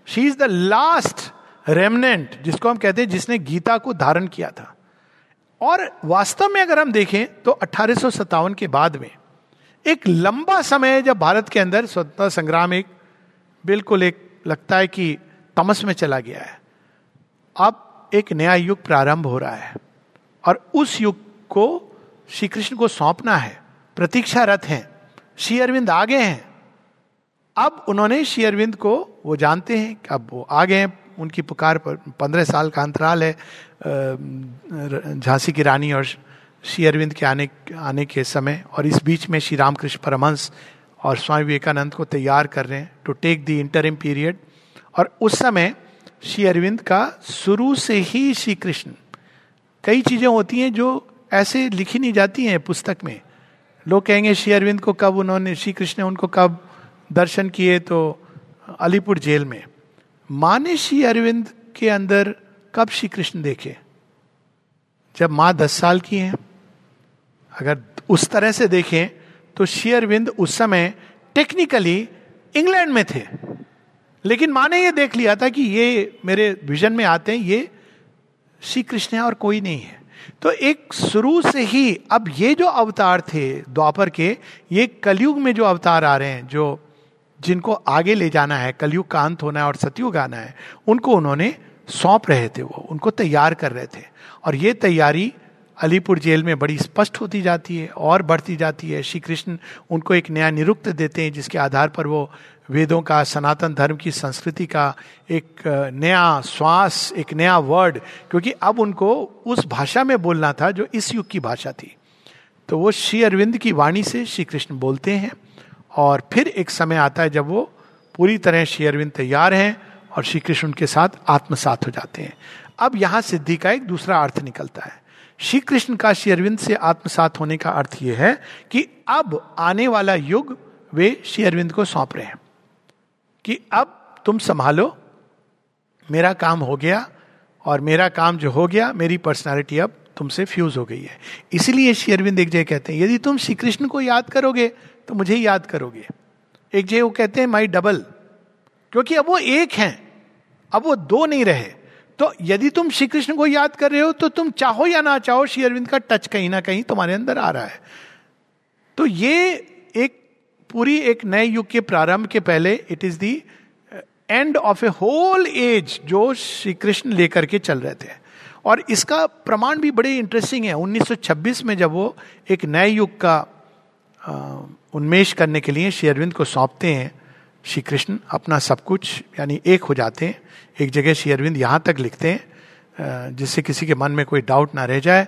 She is the last remnant जिसको हम कहते हैं जिसने गीता को धारण किया था। और वास्तव में अगर हम देखें तो अठारह के बाद में एक लंबा समय जब भारत के अंदर स्वतंत्रता संग्राम एक बिल्कुल एक लगता है कि तमस में चला गया है। अब एक नया युग प्रारंभ हो रहा है और उस युग को श्री कृष्ण को सौंपना है। प्रतीक्षारत हैं। श्री अरविंद आगे हैं। अब उन्होंने श्री अरविंद को, वो जानते हैं कि अब वो आ गए उनकी पुकार पर पंद्रह साल का अंतराल है झांसी की रानी और श्री अरविंद के आने आने के समय, और इस बीच में श्री रामकृष्ण परमहंस और स्वामी विवेकानंद को तैयार कर रहे हैं to take the interim period और उस समय श्री अरविंद का शुरू से ही श्री कृष्ण। कई चीज़ें होती हैं जो ऐसे लिखी नहीं जाती हैं पुस्तक में। लोग कहेंगे श्री अरविंद को कब उन्होंने, श्री कृष्ण ने उनको कब दर्शन किए तो अलीपुर जेल में। माँ ने श्री अरविंद के अंदर कब श्री कृष्ण देखे? जब माँ दस साल की हैं। अगर उस तरह से देखें तो श्री अरविंद उस समय टेक्निकली इंग्लैंड में थे। लेकिन माँ ने यह देख लिया था कि ये मेरे विजन में आते हैं, ये श्री कृष्ण है और कोई नहीं है। तो एक शुरू से ही अब ये जो अवतार थे, द्वापर के, ये कलयुग में जो अवतार आ रहे हैं, जो जिनको आगे ले जाना है, कलयुग का अंत होना है और सतयुग आना है, उनको उन्होंने सौंप रहे थे वो, उनको तैयार कर रहे थे। और ये तैयारी अलीपुर जेल में बड़ी स्पष्ट होती जाती है और बढ़ती जाती है। श्री कृष्ण उनको एक नया निरुक्त देते हैं, जिसके आधार पर वो वेदों का, सनातन धर्म की संस्कृति का एक नया श्वास, एक नया वर्ड, क्योंकि अब उनको उस भाषा में बोलना था जो इस युग की भाषा थी। तो वो श्री अरविंद की वाणी से श्री कृष्ण बोलते हैं। और फिर एक समय आता है जब वो पूरी तरह श्री अरविंद तैयार हैं और श्री कृष्ण उनके साथ आत्मसात हो जाते हैं। अब यहाँ सिद्धि का एक दूसरा अर्थ निकलता है। श्री कृष्ण का श्री अरविंद से आत्मसात होने का अर्थ यह है कि अब आने वाला युग वे श्री अरविंद को सौंप रहे हैं कि अब तुम संभालो, मेरा काम हो गया और मेरा काम जो हो गया, मेरी पर्सनालिटी अब तुमसे फ्यूज हो गई है। इसलिए श्री अरविंद एक जगह कहते हैं, यदि तुम श्री कृष्ण को याद करोगे तो मुझे ही याद करोगे। एक जगह वो कहते हैं, माई डबल। क्योंकि अब वो एक हैं, अब वो दो नहीं रहे। तो यदि तुम श्री कृष्ण को याद कर रहे हो तो तुम चाहो या ना चाहो, श्री अरविंद का टच कहीं ना कहीं तुम्हारे अंदर आ रहा है। तो ये एक पूरी एक नए युग के प्रारंभ के पहले it is the end of a whole age जो श्री कृष्ण लेकर के चल रहे थे। और इसका प्रमाण भी बड़े इंटरेस्टिंग है। 1926 में जब वो एक नए युग का उन्मेष करने के लिए श्री अरविंद को सौंपते हैं श्री कृष्ण अपना सब कुछ, यानी एक हो जाते हैं। एक जगह श्री अरविंद यहाँ तक लिखते हैं जिससे किसी के मन में कोई डाउट ना रह जाए।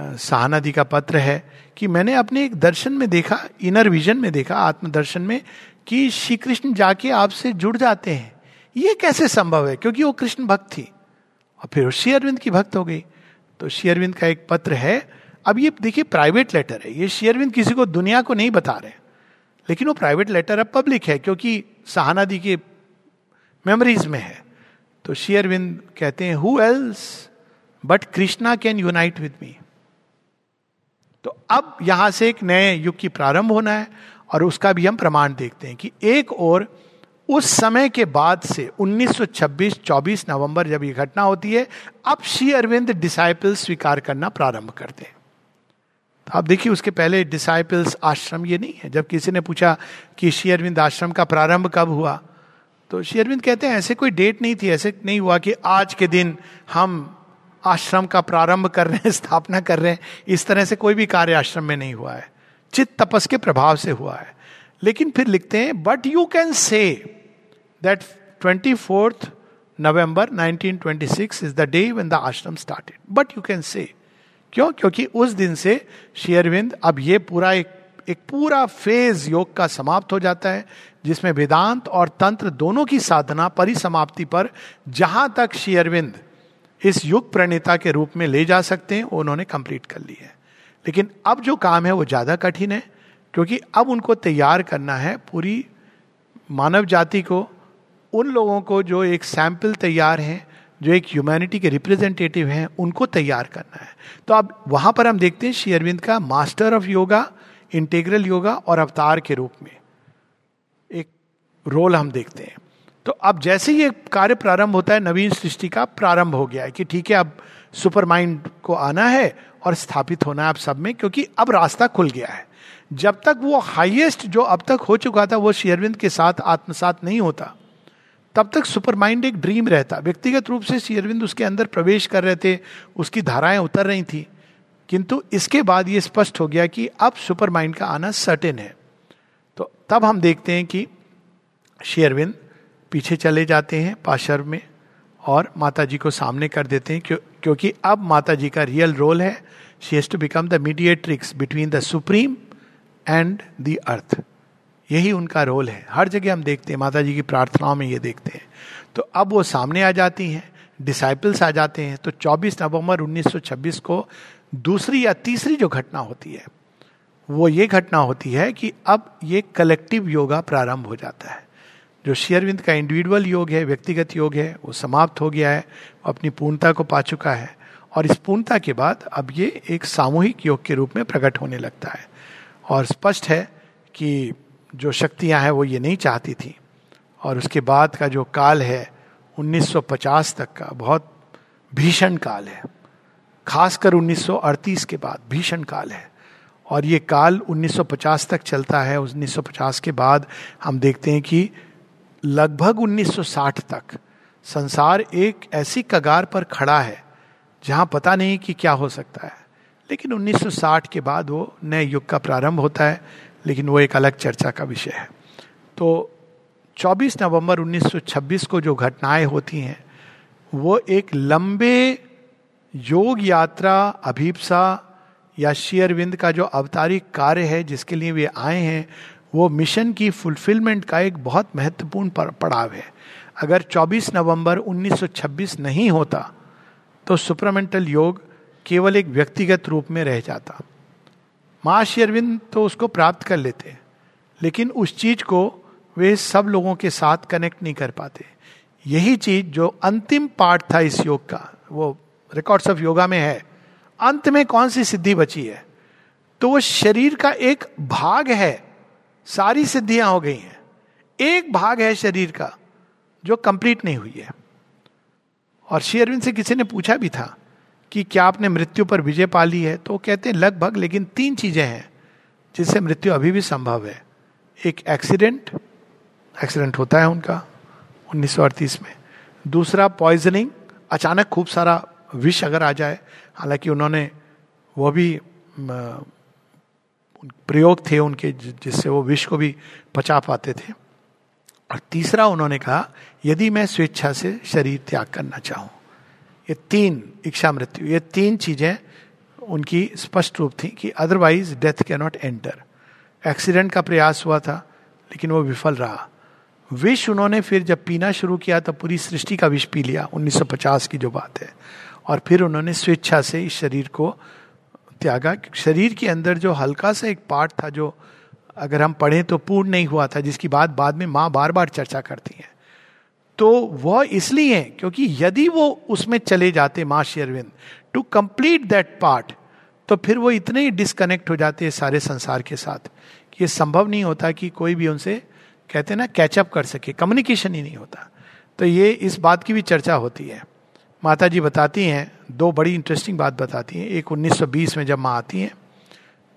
सहानदी का पत्र है कि मैंने अपने एक दर्शन में देखा इनर विजन में देखा, आत्मदर्शन में, कि श्री कृष्ण जाके आपसे जुड़ जाते हैं। ये कैसे संभव है? क्योंकि वो कृष्ण भक्त थी। और फिर श्री अरविंद की भक्त हो गई। तो श्री अरविंद का एक पत्र है अब ये देखिए प्राइवेट लेटर है। ये शेयरविंद किसी को दुनिया को नहीं बता रहे लेकिन वो प्राइवेट लेटर अब पब्लिक है, क्योंकि सहाना सहानादी के मेमोरीज में है। तो शेयरविंद कहते हैं who else but Krishna can unite with me तो अब यहाँ से एक नए युग की प्रारंभ होना है, और उसका भी हम प्रमाण देखते हैं कि एक और उस समय के बाद से 1926 24 नवंबर जब ये घटना होती है, अब श्री अरविंद डिसाइपल्स स्वीकार करना प्रारंभ करते हैं। आप देखिए, उसके पहले डिसाइपल्स आश्रम ये नहीं है। जब किसी ने पूछा कि श्री अरविंद आश्रम का प्रारंभ कब हुआ तो श्री अरविंद कहते हैं, ऐसे कोई डेट नहीं थी, ऐसे नहीं हुआ कि आज के दिन हम आश्रम का प्रारंभ कर रहे हैं, स्थापना कर रहे हैं। इस तरह से कोई भी कार्य आश्रम में नहीं हुआ है। चित्त तपस के प्रभाव से हुआ है। लेकिन फिर लिखते हैं but you can say that twenty fourth November 1926 is the day when the ashram started but you can say क्यों? क्योंकि उस दिन से शेयरविंद अब ये पूरा एक एक पूरा फ़ेज़ योग का समाप्त हो जाता है, जिसमें वेदांत और तंत्र दोनों की साधना परिसमाप्ति पर जहाँ तक शेयरविंद इस युग प्रणेता के रूप में ले जा सकते हैं, उन्होंने कंप्लीट कर ली है। लेकिन अब जो काम है वो ज़्यादा कठिन है, क्योंकि अब उनको तैयार करना है पूरी मानव जाति को, उन लोगों को जो एक सैंपल तैयार हैं जो एक ह्यूमैनिटी के रिप्रेजेंटेटिव हैं, उनको तैयार करना है। तो अब वहाँ पर हम देखते हैं श्री अरविंद का master of yoga integral yoga और अवतार के रूप में। एक रोल हम देखते हैं। तो अब जैसे ये कार्य प्रारंभ होता है, नवीन सृष्टि का प्रारंभ हो गया है कि ठीक है, अब सुपर माइंड को आना है और स्थापित होना है अब सब में, क्योंकि अब रास्ता खुल गया है। जब तक वो हाईएस्ट जो अब तक हो चुका था, वो शेयरविंद के साथ, आत्मसात नहीं होता। तब तक सुपर माइंड एक ड्रीम रहता। व्यक्तिगत रूप से शेयरविंद उसके अंदर प्रवेश कर रहे थे, उसकी धाराएँ उतर रही थी। किंतु इसके बाद ये स्पष्ट हो गया कि अब सुपर माइंड का आना सर्टेन है। तो तब हम देखते हैं कि शेयरविंद पीछे चले जाते हैं पाशर में और माता जी को सामने कर देते हैं, क्यों, क्योंकि अब माता जी का रियल रोल है। She has to become the mediatrix between the supreme and the earth यही उनका रोल है। हर जगह हम देखते हैं माता जी की प्रार्थनाओं में ये देखते हैं। तो अब वो सामने आ जाती हैं डिसाइपल्स आ जाते हैं तो 24 नवंबर 1926 को दूसरी या तीसरी जो घटना होती है, वो ये घटना होती है कि अब ये कलेक्टिव योगा प्रारंभ हो जाता है। जो शेयरविंद का इंडिविजुअल योग है, व्यक्तिगत योग है, वो समाप्त हो गया है अपनी पूर्णता को पा चुका है और इस पूर्णता के बाद अब ये एक सामूहिक योग के रूप में प्रकट होने लगता है। और स्पष्ट है कि जो शक्तियाँ हैं, वो ये नहीं चाहती थी। और उसके बाद का जो काल है 1950 तक का बहुत भीषण काल है। खासकर 1938 के बाद भीषण काल है। और ये काल 1950 तक चलता है। 1950 के बाद हम देखते हैं कि लगभग 1960 तक संसार एक ऐसी कगार पर खड़ा है, जहाँ पता नहीं कि क्या हो सकता है। लेकिन 1960 के बाद वो नए युग का प्रारंभ होता है। लेकिन वो एक अलग चर्चा का विषय है। तो 24 नवंबर 1926 को जो घटनाएँ होती हैं, वो एक लंबे योग यात्रा, अभीपसा या शेयरविंद का जो अवतारिक कार्य है, जिसके लिए वे आए हैं, वो मिशन की फुलफिलमेंट का एक बहुत महत्वपूर्ण पड़ाव है। अगर 24 नवंबर 1926 नहीं होता तो सुपरमेंटल योग केवल एक व्यक्तिगत रूप में रह जाता। माँ अरविंद तो उसको प्राप्त कर लेते हैं लेकिन उस चीज़ को वे सब लोगों के साथ कनेक्ट नहीं कर पाते। यही चीज़ जो अंतिम पार्ट था इस योग का, वो रिकॉर्ड्स ऑफ़ योगा में है। अंत में कौन सी सिद्धि बची है? तो वो शरीर का एक भाग है, सारी सिद्धियाँ हो गई हैं। एक भाग है शरीर का, जो कंप्लीट नहीं हुई है। और शेयरविंद से किसी ने पूछा भी था कि क्या आपने मृत्यु पर विजय पा ली है? तो कहते हैं, लगभग, लेकिन तीन चीज़ें हैं जिससे मृत्यु अभी भी संभव है। एक एक्सीडेंट एक्सीडेंट होता है उनका उन्नीस सौ अड़तीस में। दूसरा पॉइजनिंग अचानक खूब सारा विष अगर आ जाए, हालाँकि उन्होंने वो भी प्रयोग थे उनके जिससे वो विष को भी पचा पाते थे। और तीसरा उन्होंने कहा, यदि मैं स्वेच्छा से शरीर त्याग करना चाहूँ ये तीन इच्छा मृत्यु, ये तीन चीज़ें उनकी स्पष्ट रूप थी कि otherwise death can not enter accident का प्रयास हुआ था, लेकिन वो विफल रहा। विष उन्होंने फिर जब पीना शुरू किया, तब पूरी सृष्टि का विष पी लिया 1950 की जो बात है। और फिर उन्होंने स्वेच्छा से इस शरीर को त्यागा। शरीर के अंदर जो हल्का सा एक पार्ट था जो अगर हम पढ़ें तो पूर्ण नहीं हुआ था, जिसकी बात बाद में माँ बार बार चर्चा करती हैं। तो वह इसलिए क्योंकि यदि वो उसमें चले जाते, माँ शेरविंद टू कंप्लीट दैट पार्ट तो फिर वो इतने ही डिस्कनेक्ट हो जाते हैं सारे संसार के साथ कि ये संभव नहीं होता कि कोई भी उनसे, कहते ना कैचअप कर सके कम्युनिकेशन ही नहीं होता। तो ये इस बात की भी चर्चा होती है। माता जी बताती हैं, दो बड़ी इंटरेस्टिंग बात बताती हैं। एक 1920 में जब माँ आती हैं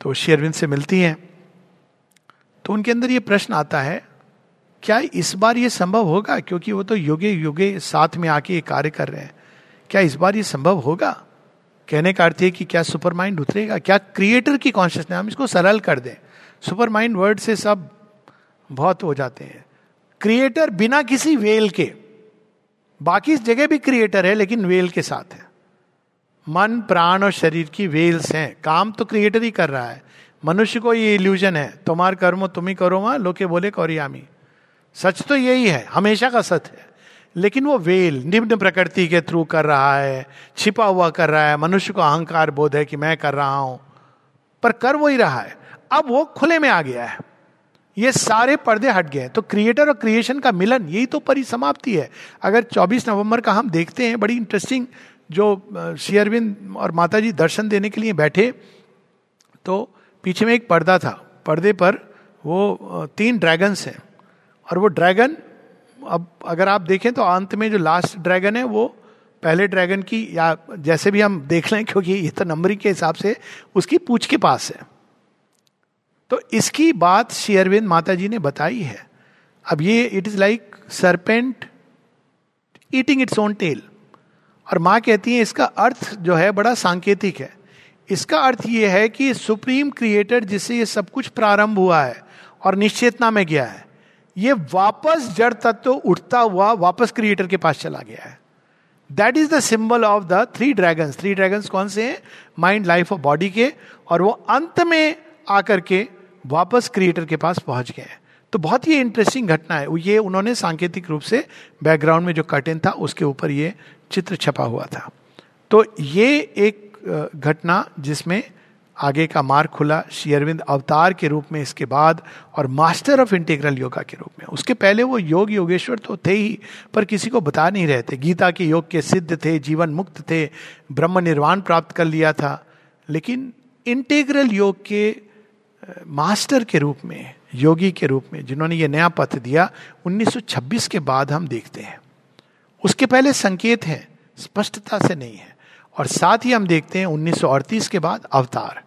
तो शेरविंद से मिलती हैं तो उनके अंदर ये प्रश्न आता है क्या इस बार ये संभव होगा? क्योंकि वो तो युगे युगे साथ में आके ये कार्य कर रहे हैं। क्या इस बार ये संभव होगा? कहने का अर्थ है कि क्या सुपर माइंड उतरेगा? क्या क्रिएटर की कॉन्शियसनेस हम इसको सरल कर दें। सुपर माइंड वर्ड से सब बहुत हो जाते हैं। क्रिएटर बिना किसी वेल के, बाकी जगह भी क्रिएटर है, लेकिन वेल के साथ है। मन, प्राण और शरीर की वेल्स हैं। काम तो क्रिएटर ही कर रहा है। मनुष्य को ये इल्यूजन है। तुम्हार कर्म, तुम ही करो वहाँ, लोके बोले कौरियामी। सच तो यही है, हमेशा का सत्य है। लेकिन वो वेल, निम्न प्रकृति के थ्रू कर रहा है, छिपा हुआ कर रहा है, मनुष्य को अहंकार बोध है कि मैं कर रहा हूँ। पर कर वो ही रहा है। अब वो खुले में आ गया है। ये सारे पर्दे हट गए तो क्रिएटर और क्रिएशन का मिलन, यही तो परिसमाप्ति है। अगर 24 नवंबर का हम देखते हैं, बड़ी इंटरेस्टिंग जो शेयरविंद और माता जी दर्शन देने के लिए बैठे तो पीछे में एक पर्दा था। पर्दे पर वो तीन ड्रैगन्स हैं। और वो ड्रैगन अब अगर आप देखें तो अंत में जो लास्ट ड्रैगन है, वो पहले ड्रैगन की, या जैसे भी हम देख लें, क्योंकि ये तो नंबरिंग के हिसाब से, उसकी पूछ के पास है। तो इसकी बात शेयरविंद माता जी ने बताई है। अब ये it is like serpent eating its own tail और माँ कहती है, इसका अर्थ जो है, बड़ा सांकेतिक है। इसका अर्थ ये है कि सुप्रीम क्रिएटर जिससे ये सब कुछ प्रारंभ हुआ है, और निश्चेतना में गया है। ये वापस जड़ तत्व उठता हुआ वापस क्रिएटर के पास चला गया है। That is the symbol of the three dragon three dragon कौन से हैं? माइंड लाइफ और बॉडी के। और वो अंत में आकर के वापस क्रिएटर के पास पहुँच गए तो बहुत ही इंटरेस्टिंग घटना है। ये उन्होंने सांकेतिक रूप से बैकग्राउंड में जो कर्टेन था, उसके ऊपर ये चित्र छपा हुआ था। तो ये एक घटना जिसमें आगे का मार्ग खुला, श्री अरविंद अवतार के रूप में इसके बाद और मास्टर ऑफ़ इंटीग्रल योगा के रूप में। उसके पहले वो योग योगेश्वर तो थे ही, पर किसी को बता नहीं रहे थे। गीता के योग के सिद्ध थे, जीवन मुक्त थे, ब्रह्म निर्वाण प्राप्त कर लिया था। लेकिन इंटीग्रल योग के मास्टर के रूप में, योगी के रूप में, जिन्होंने ये नया पथ दिया 1926 के बाद हम देखते हैं। उसके पहले संकेत है, स्पष्टता से नहीं है। और साथ ही हम देखते हैं 1938 के बाद अवतार।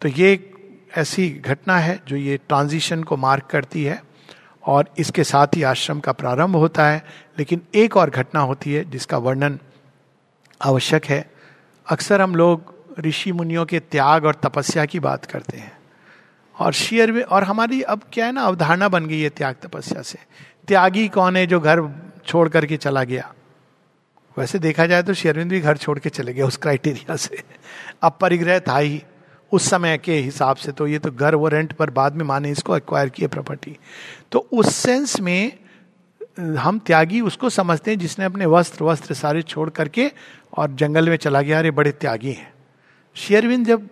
तो ये एक ऐसी घटना है जो ये ट्रांजिशन को मार्क करती है और इसके साथ ही आश्रम का प्रारंभ होता है, लेकिन एक और घटना होती है जिसका वर्णन आवश्यक है। अक्सर हम लोग ऋषि मुनियों के त्याग और तपस्या की बात करते हैं और शेयर में, और हमारी अब क्या है ना, अवधारणा बन गई है त्याग तपस्या से। त्यागी कौन है जो घर छोड़ करके चला गया? वैसे देखा जाए तो शेरविंद भी घर छोड़ के चले गए उस क्राइटेरिया से। अब परिग्रह था ही। उस समय के हिसाब से तो ये तो घर वो रेंट पर बाद में माने इसको एक्वायर किए प्रॉपर्टी तो उस सेंस में हम त्यागी उसको समझते हैं जिसने अपने वस्त्र वस्त्र सारे छोड़ करके और जंगल में चला गया, अरे बड़े त्यागी हैं। शेयरविंद जब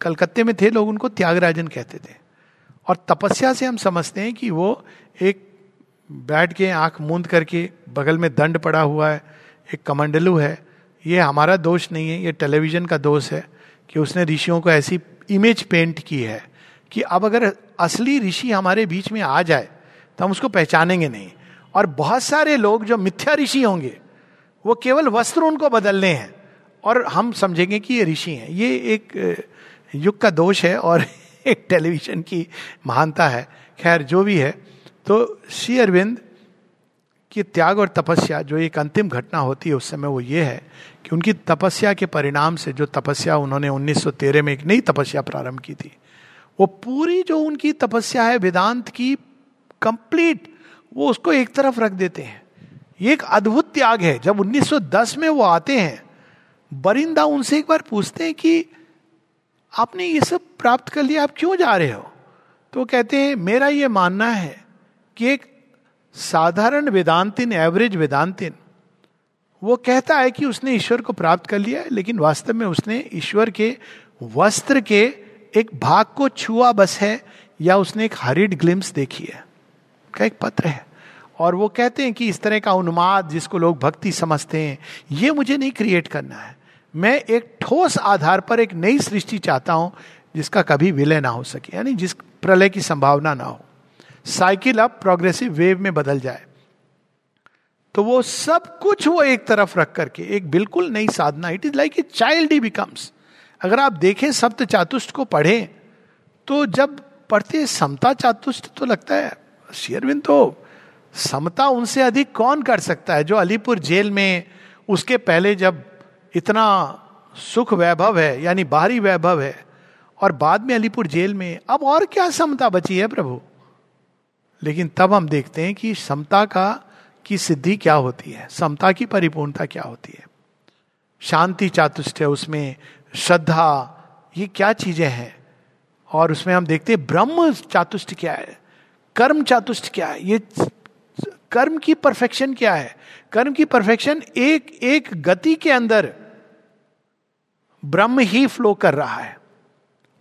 कलकत्ते में थे, लोग उनको त्यागराजन कहते थे। और तपस्या से हम समझते हैं कि वो एक बैठ के आँख मूंद करके बगल में दंड पड़ा हुआ है, एक कमंडलू है। ये हमारा दोष नहीं है, ये टेलीविज़न का दोष है। कि उसने ऋषियों को ऐसी इमेज पेंट की है कि अब अगर असली ऋषि हमारे बीच में आ जाए तो हम उसको पहचानेंगे नहीं। और बहुत सारे लोग जो मिथ्या ऋषि होंगे, वो केवल वस्त्र उनको बदलने हैं। और हम समझेंगे कि ये ऋषि हैं। ये एक युग का दोष है और एक टेलीविज़न की महानता है। खैर, जो भी है। तो श्री अरविंद की त्याग और तपस्या, जो एक अंतिम घटना होती है उस समय वो ये है कि उनकी तपस्या के परिणाम से जो तपस्या उन्होंने 1913 में एक नई तपस्या प्रारंभ की थी, वो पूरी जो उनकी तपस्या है, वेदांत की कंप्लीट, वो उसको एक तरफ़ रख देते हैं। ये एक अद्भुत त्याग है। जब 1910 में वो आते हैं, बरिंदा उनसे एक बार पूछते हैं कि, आपने ये सब प्राप्त कर लिया, आप क्यों जा रहे हो? तो कहते हैं, मेरा ये मानना है कि एक साधारण वेदांतिन, एवरेज वेदांतिन वो कहता है कि उसने ईश्वर को प्राप्त कर लिया है, लेकिन वास्तव में उसने ईश्वर के वस्त्र के एक भाग को छुआ बस है, या उसने एक हरिड ग्लिम्स देखी है, का एक पत्र है। और वो कहते हैं कि इस तरह का उन्माद जिसको लोग भक्ति समझते हैं, ये मुझे नहीं क्रिएट करना है। मैं एक ठोस आधार पर एक नई सृष्टि चाहता हूँ, जिसका कभी विलय ना हो सके, यानी जिस प्रलय की संभावना ना हो। साइकिल अब प्रोग्रेसिव वेव में बदल जाए। तो वो सब कुछ वो एक तरफ़ रख करके, एक बिल्कुल नई साधना it is like a child he becomes अगर आप देखें सप्त चातुष्ट को पढ़ें तो जब पढ़ते समता चातुष्ट तो लगता है शेयरविंद तो समता उनसे अधिक कौन कर सकता है? जो अलीपुर जेल में उसके पहले जब इतना सुख वैभव है, यानी बाहरी वैभव है, और बाद में अलीपुर जेल में, अब और क्या समता बची है प्रभु? लेकिन तब हम देखते हैं कि समता का की सिद्धि क्या होती है? समता की परिपूर्णता क्या होती है? शांति चातुष्ट उसमें श्रद्धा, ये क्या चीज़ें हैं? और उसमें हम देखते हैं ब्रह्म चातुष्ट क्या है? कर्म चातुष्ट क्या है? ये कर्म की परफेक्शन क्या है? कर्म की परफेक्शन एक एक गति के अंदर ब्रह्म ही फ्लो कर रहा है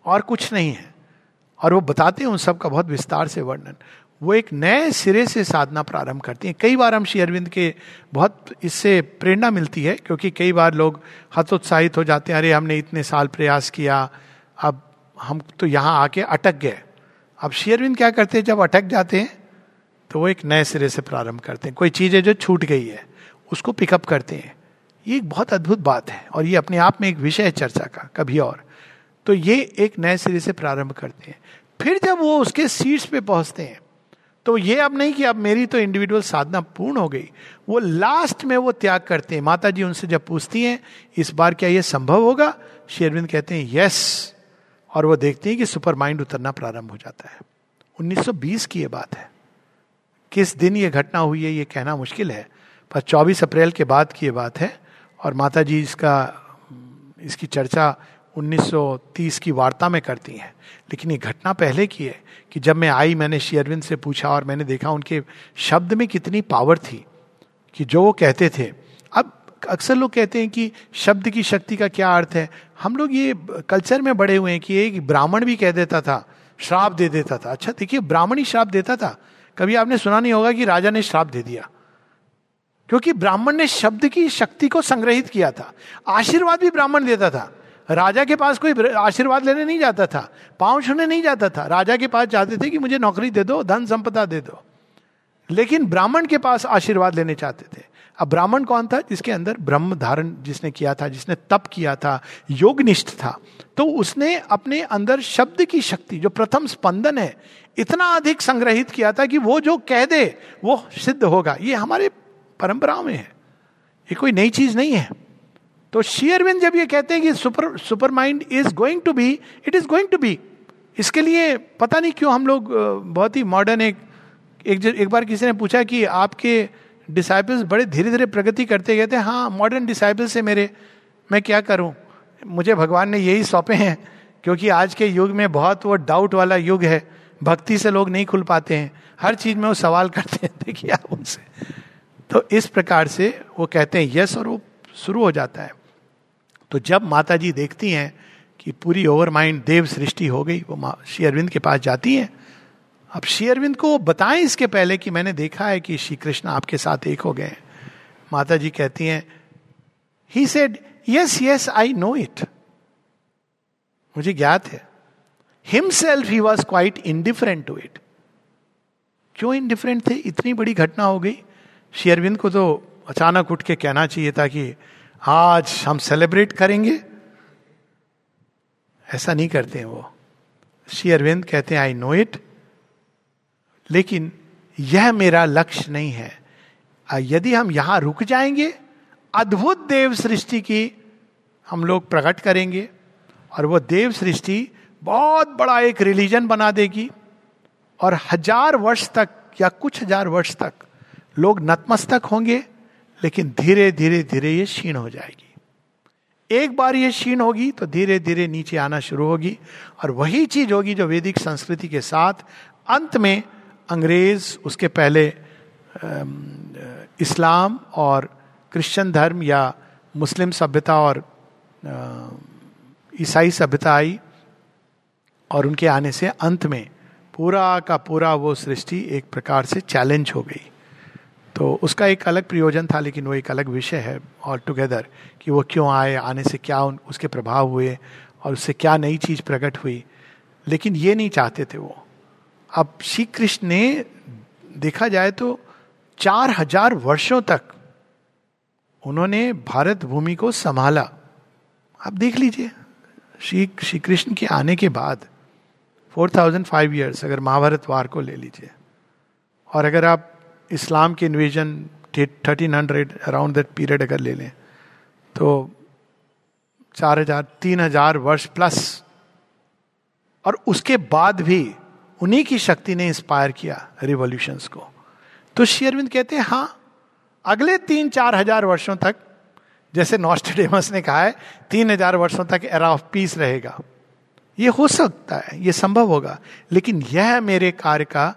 और कुछ नहीं है। और वो बताते हैं उन सब का बहुत विस्तार से वर्णन। वो एक नए सिरे से साधना प्रारंभ करती हैं। कई बार हम श्री अरविंद के बहुत इससे प्रेरणा मिलती है, क्योंकि कई बार लोग हतोत्साहित हो जाते हैं, अरे, हमने इतने साल प्रयास किया, अब हम तो यहाँ आके अटक गए। अब श्री अरविंद क्या करते हैं, जब अटक जाते हैं तो वो एक नए सिरे से प्रारंभ करते हैं। कोई चीज़ है जो छूट गई है, उसको पिकअप करते हैं। ये एक बहुत अद्भुत बात है, और ये अपने आप में एक विषय है चर्चा का, कभी और। तो ये एक नए सिरे से प्रारंभ करते हैं। फिर जब वो उसके सीट्स पे पहुँचते हैं तो ये अब नहीं कि अब मेरी तो इंडिविजुअल साधना पूर्ण हो गई। वो लास्ट में वो त्याग करते हैं। माता जी उनसे जब पूछती हैं, इस बार क्या ये संभव होगा? शेरविंद कहते हैं यस और वो देखते हैं कि सुपर माइंड उतरना प्रारंभ हो जाता है। 1920 की ये बात है। किस दिन ये घटना हुई है, ये कहना मुश्किल है। पर 24 अप्रैल के बाद की ये बात है और माता जी इसका, इसकी चर्चा 1930 की वार्ता में करती हैं। लेकिन ये घटना पहले की है कि जब मैं आई, मैंने श्री अरविंद से पूछा और मैंने देखा उनके शब्द में कितनी पावर थी कि जो वो कहते थे। अब अक्सर लोग कहते हैं कि शब्द की शक्ति का क्या अर्थ है? हम लोग ये कल्चर में बड़े हुए हैं कि एक ब्राह्मण भी कह देता था, श्राप दे देता था। अच्छा देखिए, ब्राह्मण ही श्राप देता था। कभी आपने सुना नहीं होगा कि राजा ने श्राप दे दिया। क्योंकि ब्राह्मण ने शब्द की शक्ति को संग्रहित किया था। आशीर्वाद भी ब्राह्मण देता था। राजा के पास कोई आशीर्वाद लेने नहीं जाता था। पाँव छूने नहीं जाता था। राजा के पास जाते थे कि मुझे नौकरी दे दो, धन संपदा दे दो। लेकिन ब्राह्मण के पास आशीर्वाद लेने चाहते थे। अब ब्राह्मण कौन था? जिसके अंदर ब्रह्म धारण जिसने किया था, जिसने तप किया था, योगनिष्ठ था। तो उसने अपने अंदर शब्द की शक्ति, जो प्रथम स्पंदन है, इतना अधिक संग्रहित किया था कि वो जो कह दे, वो सिद्ध होगा। ये हमारे परंपराओं में है। ये कोई नई चीज़ नहीं है। तो शेयरविंद जब ये कहते हैं कि super supermind is going to be it is going to be इसके लिए पता नहीं क्यों हम लोग बहुत ही मॉडर्न एक एक, एक बार किसी ने पूछा कि आपके डिसाइपल्स बड़े धीरे धीरे प्रगति करते गए थे? हाँ मॉडर्न डिसाइपल्स से मेरे। मैं क्या करूँ? मुझे भगवान ने यही सौंपे हैं क्योंकि आज के युग में बहुत वो डाउट वाला युग है। भक्ति से लोग नहीं खुल पाते हैं। हर चीज़ में वो सवाल करते हैं देखिए आप उनसे। तो इस प्रकार से वो कहते हैं यस और वो शुरू हो जाता है। तो जब माता जी देखती हैं कि पूरी ओवर माइंड देव सृष्टि हो गई, वो श्री अरविंद के पास जाती हैं, अब श्री अरविंद को बताएँ इसके पहले कि मैंने देखा है कि श्री कृष्ण आपके साथ एक हो गए माता जी कहती हैं he said yes yes I know it मुझे ज्ञात है। Himself he was quite indifferent to it क्यों इनडिफरेंट थे? इतनी बड़ी घटना हो गई। श्री अरविंद को तो अचानक उठ के कहना चाहिए था कि आज हम सेलिब्रेट करेंगे। ऐसा नहीं करते हैं वो। श्री अरविंद कहते हैं आई नो इट लेकिन यह मेरा लक्ष्य नहीं है। यदि हम यहाँ रुक जाएँगे, अद्भुत देव सृष्टि की हम लोग प्रकट करेंगे और वो देव सृष्टि बहुत बड़ा एक रिलीजन बना देगी और हज़ार वर्ष तक या कुछ हज़ार वर्ष तक लोग नतमस्तक होंगे। लेकिन धीरे धीरे धीरे ये क्षीण हो जाएगी। एक बार ये क्षीण होगी तो धीरे धीरे नीचे आना शुरू होगी और वही चीज़ होगी जो वैदिक संस्कृति के साथ अंत में अंग्रेज़, उसके पहले इस्लाम और क्रिश्चियन धर्म या मुस्लिम सभ्यता और ईसाई सभ्यता आई और उनके आने से अंत में पूरा का पूरा वो सृष्टि एक प्रकार से चैलेंज हो गई। तो उसका एक अलग प्रयोजन था लेकिन वो एक अलग विषय है ऑल टुगेदर कि वो क्यों आए आने से क्या उन, उसके प्रभाव हुए और उससे क्या नई चीज़ प्रकट हुई। लेकिन ये नहीं चाहते थे वो। अब श्री कृष्ण ने देखा जाए तो चार हज़ार वर्षों तक उन्होंने भारत भूमि को संभाला। आप देख लीजिए श्री श्री कृष्ण के आने के बाद फोर थाउज़ेंड फाइव ईयर्स अगर महाभारत वार को ले लीजिए। और अगर आप इस्लाम के invasion thirteen hundred around that period अगर ले लें तो चार हज़ार, तीन हज़ार वर्ष प्लस और उसके बाद भी उन्हीं की शक्ति ने इंस्पायर किया रिवॉल्यूशंस को। तो शेयरविंद कहते हैं हाँ अगले तीन चार हज़ार वर्षों तक, जैसे नॉस्टेडेमस ने कहा है, तीन हज़ार वर्षों तक एरा ऑफ़ पीस रहेगा। ये हो सकता है, ये संभव होगा, लेकिन यह मेरे कार्य का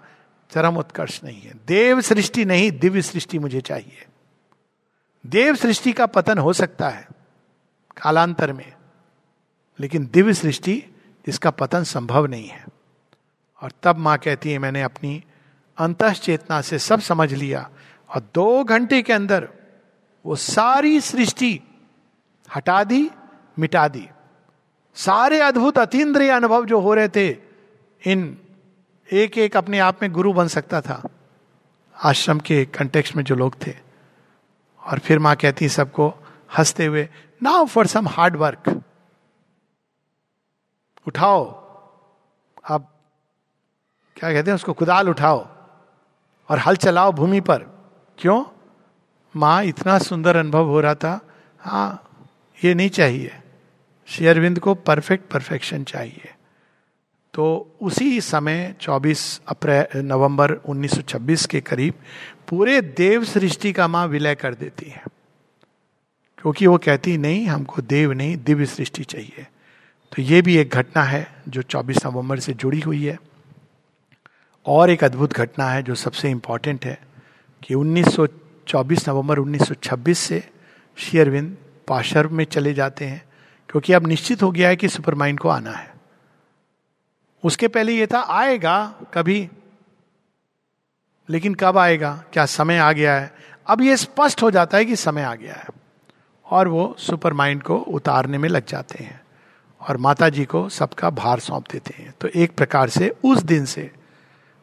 चरम उत्कर्ष नहीं है। देव सृष्टि नहीं, दिव्य सृष्टि मुझे चाहिए। देव सृष्टि का पतन हो सकता है कालांतर में, लेकिन दिव्य सृष्टि इसका पतन संभव नहीं है। और तब माँ कहती है, मैंने अपनी अंत चेतना से सब समझ लिया और दो घंटे के अंदर वो सारी सृष्टि हटा दी, मिटा दी। सारे अद्भुत अतीन्द्रिय अनुभव जो हो रहे थे, इन एक एक अपने आप में गुरु बन सकता था। आश्रम के कंटेक्स में जो लोग थे। और फिर माँ कहती सबको हँसते हुए now for some hard work उठाओ। अब क्या कहते हैं उसको? कुदाल उठाओ और हल चलाओ भूमि पर। क्यों? माँ इतना सुंदर अनुभव हो रहा था। हाँ ये नहीं चाहिए। शेयरविंद को परफेक्ट परफेक्शन चाहिए। तो उसी समय 24 अप्रैल नवंबर 1926 के करीब पूरे देव सृष्टि का माँ विलय कर देती है। क्योंकि वो कहती नहीं, हमको देव नहीं, दिव्य सृष्टि चाहिए। तो ये भी एक घटना है जो 24 नवंबर से जुड़ी हुई है। और एक अद्भुत घटना है जो सबसे इंपॉर्टेंट है कि 1924 नवंबर 1926 से शेयरविंद पाशर्व में चले जाते हैं, क्योंकि अब निश्चित हो गया है कि सुपरमाइंड को आना है। उसके पहले ये था, आएगा कभी, लेकिन कब आएगा? क्या समय आ गया है? अब ये स्पष्ट हो जाता है कि समय आ गया है। और वो सुपर माइंड को उतारने में लग जाते हैं और माता जी को सबका भार सौंप देते हैं। तो एक प्रकार से उस दिन से,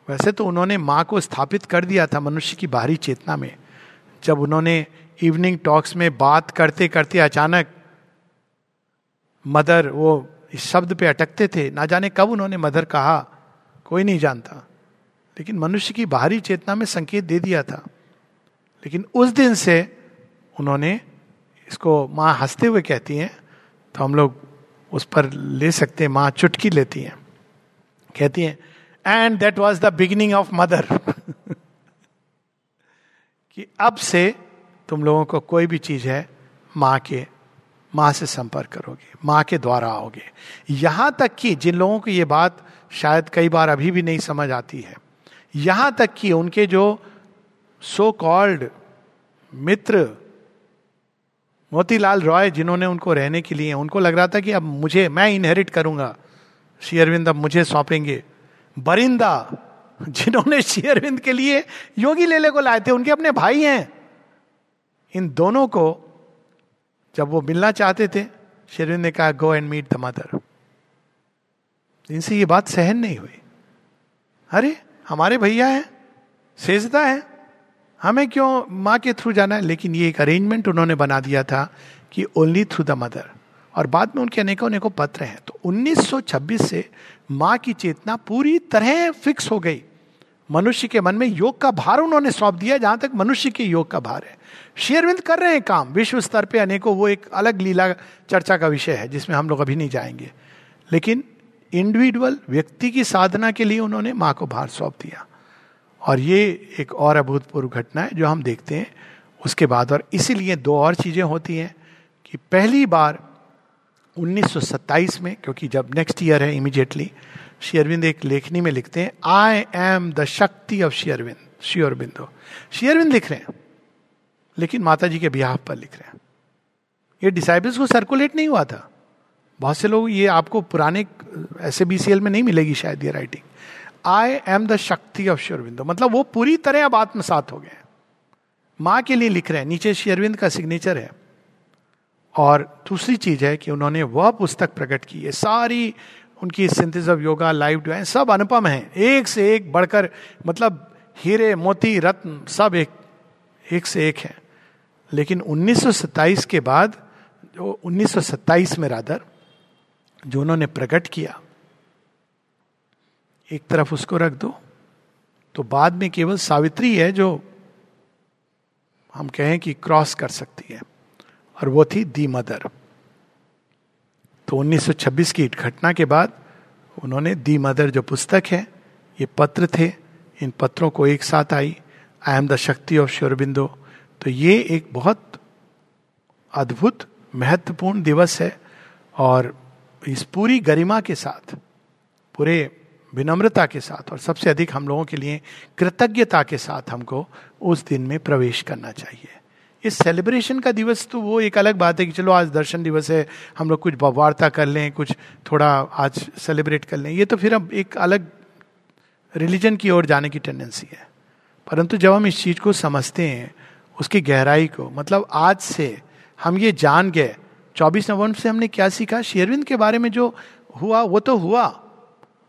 वैसे तो उन्होंने माँ को स्थापित कर दिया था मनुष्य की बाहरी चेतना में। जब उन्होंने इवनिंग टॉक्स में बात करते करते अचानक मदर, वो इस शब्द पे अटकते थे। ना जाने कब उन्होंने मदर कहा। कोई नहीं जानता। लेकिन मनुष्य की बाहरी चेतना में संकेत दे दिया था। लेकिन उस दिन से उन्होंने इसको माँ हँसते हुए कहती हैं तो हम लोग उस पर ले सकते हैं, माँ चुटकी लेती हैं। कहती हैं and that was the beginning of mother कि अब से तुम लोगों को कोई भी चीज़ है माँ के माँ से संपर्क करोगे, माँ के द्वारा आओगे। यहाँ तक कि जिन लोगों को ये बात शायद कई बार अभी भी नहीं समझ आती है, यहाँ तक कि उनके जो सो कॉल्ड मित्र मोतीलाल रॉय जिन्होंने उनको रहने के लिए, उनको लग रहा था कि अब मुझे, मैं इनहेरिट करूँगा। शेयरविंद अब मुझे सौंपेंगे। बरिंदा जिन्होंने शेयरविंद के लिए योगी लेले को लाए थे, उनके अपने भाई हैं। इन दोनों को जब वो मिलना चाहते थे शेरविंद ने कहा go and meet the mother इनसे ये बात सहन नहीं हुई। अरे, हमारे भैया हैं, सेजदा है, हमें क्यों माँ के थ्रू जाना है? लेकिन ये एक अरेंजमेंट उन्होंने बना दिया था कि ओनली थ्रू द मदर और बाद में उनके अनेकों अनेकों पत्र हैं। तो 1926 से माँ की चेतना पूरी तरह फिक्स हो गई। मनुष्य के मन में योग का भार उन्होंने सौंप दिया जहाँ तक मनुष्य के योग का भार है। शेयरविंद कर रहे हैं काम। विश्व स्तर पे अनेकों, वो एक अलग लीला चर्चा का विषय है, जिसमें हम लोग अभी नहीं जाएँगे। लेकिन इंडिविजुअल व्यक्ति की साधना के लिए उन्होंने माँ को भार सौंप दिया। और ये एक और अभूतपूर्व घटना है, जो हम देखते हैं। उसके बाद और इसीलिए दो और चीज़ें होती हैं कि पहली बार 1927 में, क्योंकि जब नेक्स्ट ईयर है इमीडिएटली शेयरविंद एक लेखनी में लिखते हैं आई एम द शक्ति ऑफ़ शेयरविंद श्योरबिंदो शेयरविंद लिख रहे हैं, लेकिन माता जी के ब्याह पर लिख रहे हैं। ये डिसाइबल्स को सर्कुलेट नहीं हुआ था। बहुत से लोग ये आपको पुराने बीसीएल में नहीं मिलेगी शायद ये राइटिंग आई एम द शक्ति ऑफ़ शेयरविंदो मतलब वो पूरी तरह अब आत्मसात हो गए माँ के लिए लिख रहे हैं, नीचे शेयरविंद का सिग्नेचर है। और दूसरी चीज़ है कि उन्होंने वह पुस्तक प्रकट की है। सारी उनकी synthesis of yoga life divine सब अनुपम है। एक से एक बढ़कर मतलब हीरे, मोती, रत्न, सब एक एक से एक है। लेकिन 1927 के बाद, जो 1927 में रादर जो उन्होंने प्रकट किया, एक तरफ़ उसको रख दो तो बाद में केवल सावित्री है जो हम कहें कि क्रॉस कर सकती है। और वो थी दी मदर। तो 1926 की घटना के बाद उन्होंने दी मदर जो पुस्तक है, ये पत्र थे, इन पत्रों को एक साथ आई आई एम द शक्ति ऑफ़ श्योरबिंदो तो ये एक बहुत अद्भुत, महत्वपूर्ण दिवस है और इस पूरी गरिमा के साथ, पूरे विनम्रता के साथ और सबसे अधिक हम लोगों के लिए कृतज्ञता के साथ हमको उस दिन में प्रवेश करना चाहिए। इस सेलिब्रेशन का दिवस तो वो एक अलग बात है कि चलो आज दर्शन दिवस है, हम लोग कुछ वार्ता कर लें, कुछ थोड़ा आज सेलिब्रेट कर लें। ये तो फिर अब एक अलग रिलीजन की ओर जाने की टेंडेंसी है। परंतु जब हम इस चीज़ को समझते हैं, उसकी गहराई को मतलब आज से हम ये जान गए, चौबीस नवंबर से हमने क्या सीखा? शेरविंद के बारे में जो हुआ, वो तो हुआ,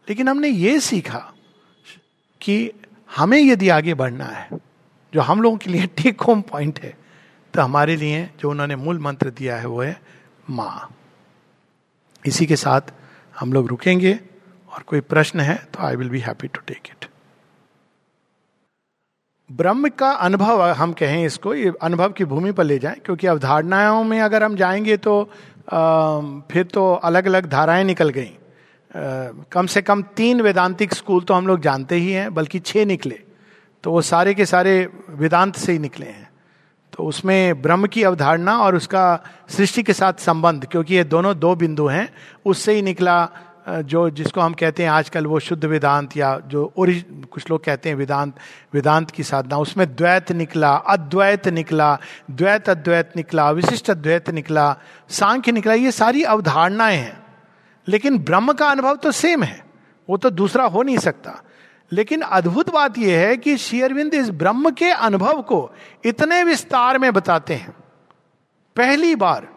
लेकिन हमने ये सीखा कि हमें यदि आगे बढ़ना है, जो हम लोगों के लिए टेक होम पॉइंट है तो हमारे लिए जो उन्होंने मूल मंत्र दिया है वो है माँ। इसी के साथ हम लोग रुकेंगे और कोई प्रश्न है तो I will be happy to take it ब्रह्म का अनुभव हम कहें इसको ये अनुभव की भूमि पर ले जाएँ क्योंकि अवधारणाओं में अगर हम जाएँगे तो आ, फिर तो अलग अलग धाराएँ निकल गई। कम से कम तीन वेदांतिक स्कूल तो हम लोग जानते ही हैं बल्कि छह निकले तो वो सारे के सारे वेदांत से ही निकले हैं। तो उसमें ब्रह्म की अवधारणा और उसका सृष्टि के साथ संबंध, क्योंकि ये दोनों दो बिंदु हैं, उससे ही निकला जो जिसको हम कहते हैं आजकल वो शुद्ध वेदांत या जो ओरिज, कुछ लोग कहते हैं वेदांत वेदांत की साधना। उसमें द्वैत निकला, अद्वैत निकला, द्वैत अद्वैत निकला, विशिष्ट अद्वैत निकला, सांख्य निकला, ये सारी अवधारणाएँ हैं। लेकिन ब्रह्म का अनुभव तो सेम है, वो तो दूसरा हो नहीं सकता। लेकिन अद्भुत बात यह है कि शेयरविंद इस ब्रह्म के अनुभव को इतने विस्तार में बताते हैं। पहली बार,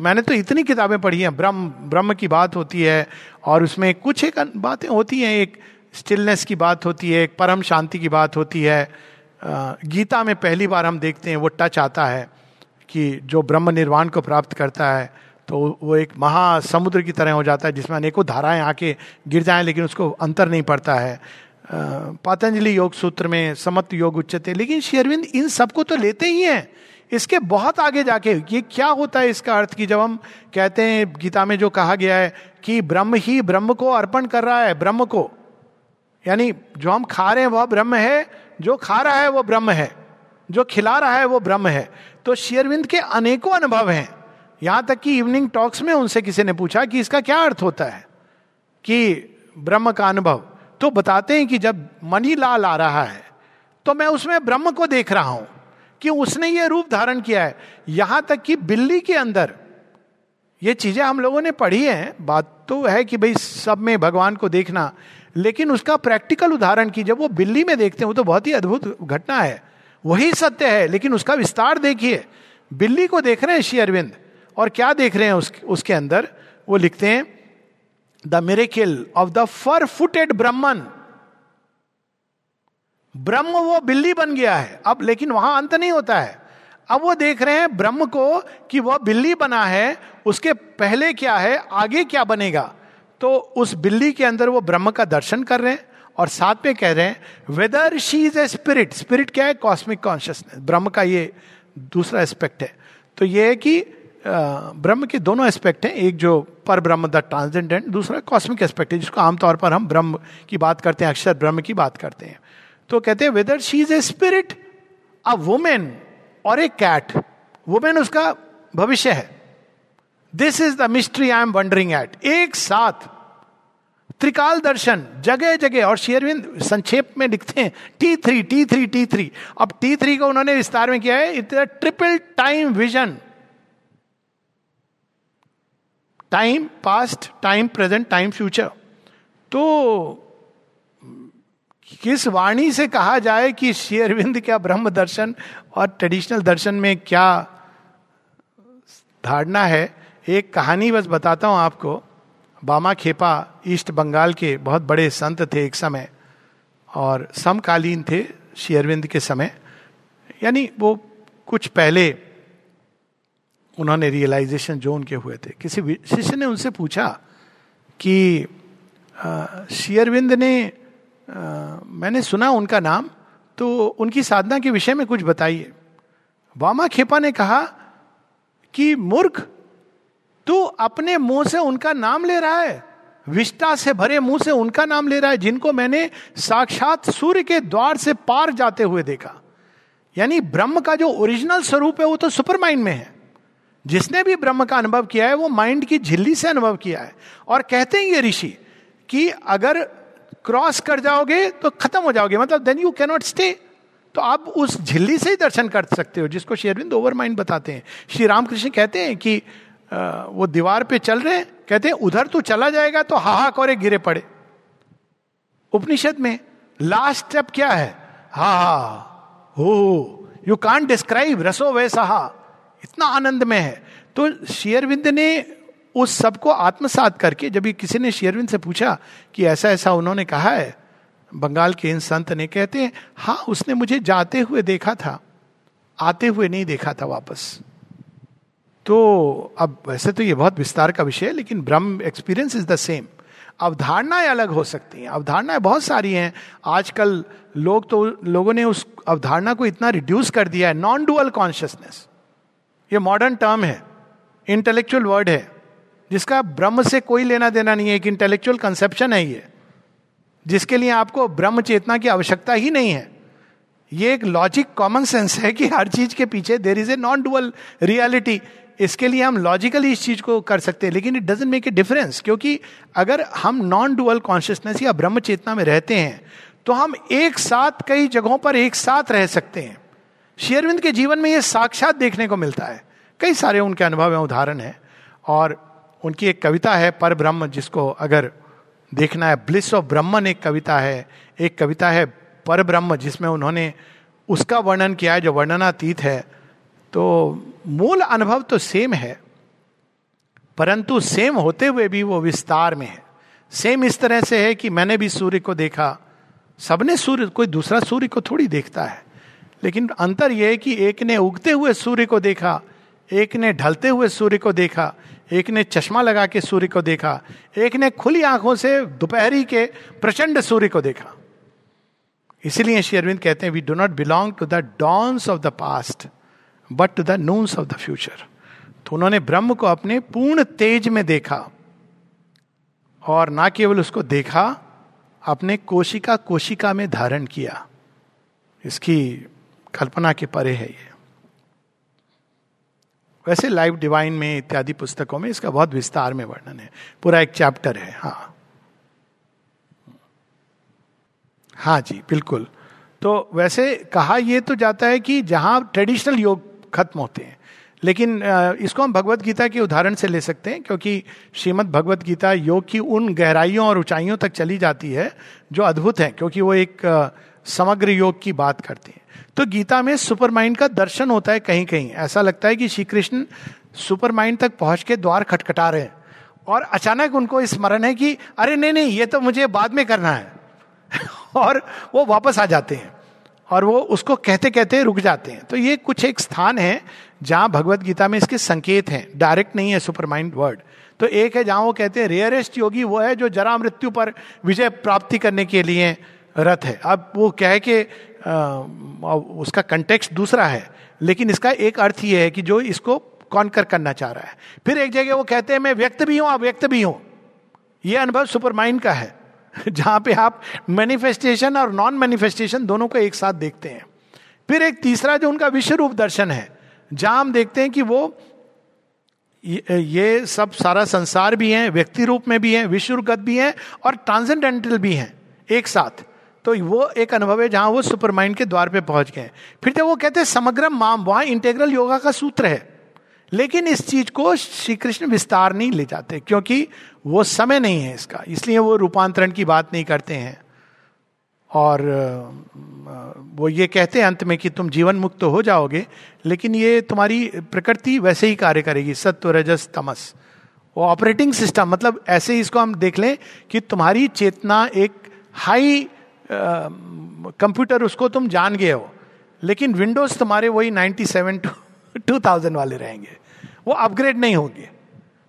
मैंने तो इतनी किताबें पढ़ी हैं, ब्रह्म ब्रह्म की बात होती है और उसमें कुछ एक बातें होती हैं, एक स्टिलनेस की बात होती है, एक परम शांति की बात होती है। गीता में पहली बार हम देखते हैं, वो टच आता है कि जो ब्रह्म निर्वाण को प्राप्त करता है तो वो एक महासमुद्र की तरह हो जाता है, जिसमें अनेकों धाराएँ आके गिर जाएँ, लेकिन उसको अंतर नहीं पड़ता है। पातंजलि योग सूत्र में समत योग उच्चते लेकिन शेरविंद इन सबको तो लेते ही हैं। इसके बहुत आगे जाके, ये क्या होता है इसका अर्थ कि जब हम कहते हैं, गीता में जो कहा गया है कि ब्रह्म ही ब्रह्म को अर्पण कर रहा है, ब्रह्म को। यानी जो हम खा रहे हैं वह ब्रह्म है, जो खा रहा है वह ब्रह्म है, जो खिला रहा है वो ब्रह्म है। तो शेरविंद के अनेकों अनुभव हैं। यहाँ तक कि इवनिंग टॉक्स में उनसे किसी ने पूछा कि इसका क्या अर्थ होता है कि ब्रह्म का अनुभव। तो बताते हैं कि जब मनी लाल आ रहा है तो मैं उसमें ब्रह्म को देख रहा हूँ कि उसने ये रूप धारण किया है। यहाँ तक कि बिल्ली के अंदर ये चीज़ें हम लोगों ने पढ़ी हैं। बात तो है कि भाई सब में भगवान को देखना लेकिन उसका प्रैक्टिकल उदाहरण की जब वो बिल्ली में देखते हैं तो बहुत ही अद्भुत घटना है। वही सत्य है लेकिन उसका विस्तार देखिए। बिल्ली को देख रहे हैं श्री अरविंद और क्या देख रहे हैं उस, उसके अंदर? वो लिखते हैं the miracle of the four footed Brahman ब्रह्म वो बिल्ली बन गया है। अब लेकिन वहाँ अंत नहीं होता है। अब वो देख रहे हैं ब्रह्म को कि वह बिल्ली बना है, उसके पहले क्या है, आगे क्या बनेगा। तो उस बिल्ली के अंदर वो ब्रह्म का दर्शन कर रहे हैं और साथ में कह रहे हैं whether she is a spirit spirit क्या है? कॉस्मिक कॉन्शियसनेस ब्रह्म का ये दूसरा एस्पेक्ट है। तो ये है कि ब्रह्म के दोनों एस्पेक्ट हैं, एक जो पर ब्रह्म द ट्रांसजेंडेंट दूसरा कॉस्मिक एस्पेक्ट है, जिसको आमतौर पर हम ब्रह्म की बात करते हैं, अक्षर ब्रह्म की बात करते हैं। तो कहते हैं whether she is a spirit a woman और ए कैट वुमेन उसका भविष्य है। This is the mystery I am wondering at एक साथ, त्रिकाल दर्शन जगह जगह और शेयरविंद संक्षेप में लिखते हैं T three T three T three अब टी थ्री को उन्होंने विस्तार में किया है it triple time vision time past, time present, time future. तो किस वाणी से कहा जाए कि शेयरविंद क्या ब्रह्म दर्शन और ट्रेडिशनल दर्शन में क्या धारणा है? एक कहानी बस बताता हूँ आपको। बामा खेपा ईस्ट बंगाल के बहुत बड़े संत थे एक समय और समकालीन थे शेयरविंद के समय। यानी वो कुछ पहले उन्होंने रियलाइजेशन जो उनके हुए थे। किसी शिष्य ने उनसे पूछा कि शेयरविंद ने आ, मैंने सुना उनका नाम तो उनकी साधना के विषय में कुछ बताइए। वामा खेपा ने कहा कि मूर्ख तू अपने मुँह से उनका नाम ले रहा है। विष्टा से भरे मुँह से उनका नाम ले रहा है जिनको मैंने साक्षात सूर्य के द्वार से पार जाते हुए देखा। यानी ब्रह्म का जो ओरिजिनल स्वरूप है वो तो सुपरमाइंड में है। जिसने भी ब्रह्म का अनुभव किया है, वो माइंड की झिल्ली से अनुभव किया है। और कहते हैं ये ऋषि कि अगर क्रॉस कर जाओगे तो खत्म हो जाओगे। मतलब देन यू कैनॉट स्टे तो आप उस झिल्ली से ही दर्शन कर सकते हो, जिसको शेरविंद ओवर माइंड बताते हैं। श्री रामकृष्ण कहते हैं कि वो दीवार पे चल रहे हैं, कहते हैं, उधर तो चला जाएगा तो हाहा करे गिरे पड़े। उपनिषद में लास्ट स्टेप क्या है? हा हा। हो यू कांट डिस्क्राइब रसो वैसा इतना आनंद में है। तो शेयरविंद ने उस सबको आत्मसात करके, जब किसी ने शेयरविंद से पूछा कि ऐसा ऐसा उन्होंने कहा है, बंगाल के इन संत ने कहते हैं हाँ उसने मुझे जाते हुए देखा था, आते हुए नहीं देखा था वापस। तो अब वैसे तो ये बहुत विस्तार का विषय है, लेकिन ब्रह्म एक्सपीरियंस इज़ द सेम अवधारणाएँ अलग हो सकती हैं, अवधारणाएँ बहुत सारी हैं। आजकल लोग तो लोगों ने उस अवधारणा को इतना रिड्यूस कर दिया है नॉन डुअल कॉन्शियसनेस ये मॉडर्न टर्म है इंटेलेक्चुअल वर्ड है, जिसका ब्रह्म से कोई लेना देना नहीं है, एक इंटेलेक्चुअल कंसेप्शन है ये, जिसके लिए आपको ब्रह्म चेतना की आवश्यकता ही नहीं है। ये एक लॉजिक कॉमन सेंस है कि हर चीज़ के पीछे there is a non dual reality इसके लिए हम लॉजिकली इस चीज़ को कर सकते हैं, लेकिन it doesn't make a difference क्योंकि अगर हम नॉन डुअल कॉन्शियसनेस या ब्रह्म चेतना में रहते हैं तो हम एक साथ, कई जगहों पर एक साथ रह सकते हैं। शेयरविंद के जीवन में यह साक्षात देखने को मिलता है। कई सारे उनके अनुभव है, उदाहरण है, और उनकी एक कविता है पर ब्रह्म जिसको अगर देखना है, ब्लिस ऑफ़ ब्रह्मन एक कविता है। एक कविता है पर ब्रह्म जिसमें उन्होंने उसका वर्णन किया है, जो वर्णनातीत है। तो मूल अनुभव तो सेम है, परंतु सेम होते हुए भी वो विस्तार में है। सेम इस तरह से है कि मैंने भी सूर्य को देखा, सबने सूर्य, कोई दूसरा सूर्य को थोड़ी देखता है। लेकिन अंतर यह है कि एक ने उगते हुए सूर्य को देखा, एक ने ढलते हुए सूर्य को देखा, एक ने चश्मा लगा के सूर्य को देखा, एक ने खुली आँखों से दोपहरी के प्रचंड सूर्य को देखा। इसीलिए श्री अरविंद कहते हैं we do not belong to the dawns of the past but to the noons of the future तो उन्होंने ब्रह्म को अपने पूर्ण तेज में देखा और ना केवल उसको देखा, अपने कोशिका कोशिका में धारण किया। इसकी कल्पना के परे है ये। वैसे लाइव डिवाइन में इत्यादि पुस्तकों में इसका बहुत विस्तार में वर्णन है। पूरा एक चैप्टर है हाँ। हाँ जी, बिल्कुल। तो वैसे कहा यह तो जाता है कि जहाँ ट्रेडिशनल योग खत्म होते हैं, लेकिन इसको हम भगवत गीता के उदाहरण से ले सकते हैं, क्योंकि श्रीमद भगवत गीता योग की उन गहराइयों और ऊंचाइयों तक चली जाती है, जो अद्भुत है, क्योंकि वो एक समग्र योग की बात करती है। तो गीता में सुपर माइंड का दर्शन होता है कहीं कहीं ऐसा लगता है कि श्री कृष्ण सुपर माइंड तक पहुँच के द्वार खटखटा रहे हैं। और अचानक उनको स्मरण है कि, अरे नहीं नहीं, ये तो मुझे बाद में करना है। और वो वापस आ जाते हैं। और वो उसको कहते कहते रुक जाते हैं। तो ये कुछ एक स्थान है जहाँ भगवत गीता में इसके संकेत हैं। डायरेक्ट नहीं है सुपर माइंड वर्ड। तो एक है जहाँ वो कहते हैं रेयरेस्ट योगी वो है जो जरा मृत्यु पर विजय प्राप्ति करने के लिए रथ है। अब वो कह के उसका कंटेक्स्ट दूसरा है, लेकिन इसका एक अर्थ ये है कि जो इसको कॉन्कर करना चाह रहा है। फिर एक जगह वो कहते हैं, मैं व्यक्त भी हूँ अव्यक्त भी हूँ। ये अनुभव सुपर माइंड का है, जहाँ पे आप मैनिफेस्टेशन और नॉन मैनिफेस्टेशन दोनों को एक साथ देखते हैं। फिर एक तीसरा जो उनका विश्व रूप दर्शन है, जहाँ हम देखते हैं कि वो ये सब सारा संसार भी है, व्यक्ति रूप में भी है विश्वगत भी है और ट्रांसेंडेंटल भी है, एक साथ। तो वो एक अनुभव है जहाँ वो सुपर माइंड के द्वार पे पहुँच गए। फिर जब वो कहते हैं समग्र माम, वहाँ इंटेग्रल योगा का सूत्र है। लेकिन इस चीज़ को श्री कृष्ण विस्तार नहीं ले जाते, क्योंकि वो समय नहीं है इसका। इसलिए वो रूपांतरण की बात नहीं करते हैं। और वो ये कहते हैं अंत में कि तुम जीवन मुक्त तो हो जाओगे, लेकिन ये तुम्हारी प्रकृति वैसे ही कार्य करेगी। सत्व, रजस, तमस। वो ऑपरेटिंग सिस्टम मतलब ऐसे ही इसको हम देख लें कि तुम्हारी चेतना एक हाई कंप्यूटर, उसको तुम जान गए हो। लेकिन विंडोज़ तुम्हारे वही 97 टू 2000 वाले रहेंगे। वो अपग्रेड नहीं होंगे।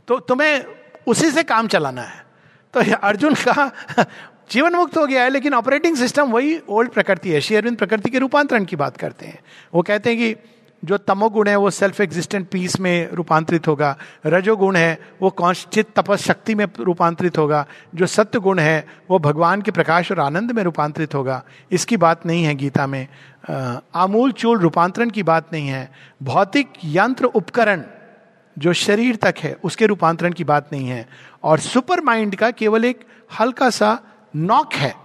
तो तुम्हें उसी से काम चलाना है। तो अर्जुन का जीवन मुक्त हो गया है, लेकिन ऑपरेटिंग सिस्टम वही ओल्ड प्रकृति है। शेयरविंद प्रकृति के रूपांतरण की बात करते हैं। वो कहते हैं कि जो तमोगुण है वो सेल्फ एग्जिस्टेंट पीस में रूपांतरित होगा। रजोगुण है, वो कौशित तपस, शक्ति में रूपांतरित होगा। जो सत्य गुण है, वो भगवान के प्रकाश और आनंद में रूपांतरित होगा। इसकी बात नहीं है गीता में। आमूल चूल रूपांतरण की बात नहीं है। भौतिक यंत्र उपकरण जो शरीर तक है, उसके रूपांतरण की बात नहीं है। और सुपर माइंड का केवल एक हल्का सा नॉक है।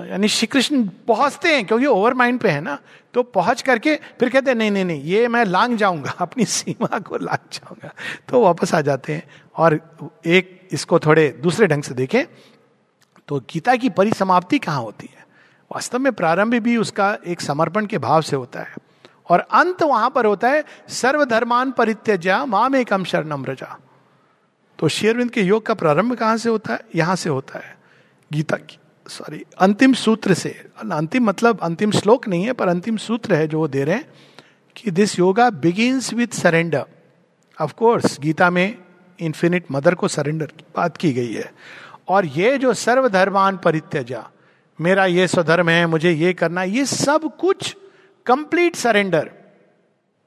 यानी श्री कृष्ण पहुँचते हैं, क्योंकि ओवर माइंड पे है ना। तो पहुँच करके फिर कहते हैं, नहीं नहीं नहीं, ये मैं लांग जाऊँगा, अपनी सीमा को लांग जाऊँगा। तो वापस आ जाते हैं और एक इसको थोड़े दूसरे ढंग से देखें तो गीता की परिसमाप्ति कहाँ होती है? वास्तव में प्रारंभ भी उसका एक समर्पण के भाव से होता है और अंत वहाँ पर होता है, सर्वधर्मान परित्यजा माम एकम शरणम रजा तो शेरविंद के योग का प्रारंभ कहाँ से होता है? यहाँ से होता है, गीता की। सॉरी, अंतिम सूत्र से, अंतिम मतलब अंतिम श्लोक नहीं है, पर अंतिम सूत्र है जो वो दे रहे हैं कि this yoga begins with surrender of course Gita में इन्फिनिट मदर को सरेंडर की बात की गई है। और ये जो सर्वधर्मान परित्यजा, मेरा ये स्वधर्म है, मुझे ये करना ये सब कुछ complete surrender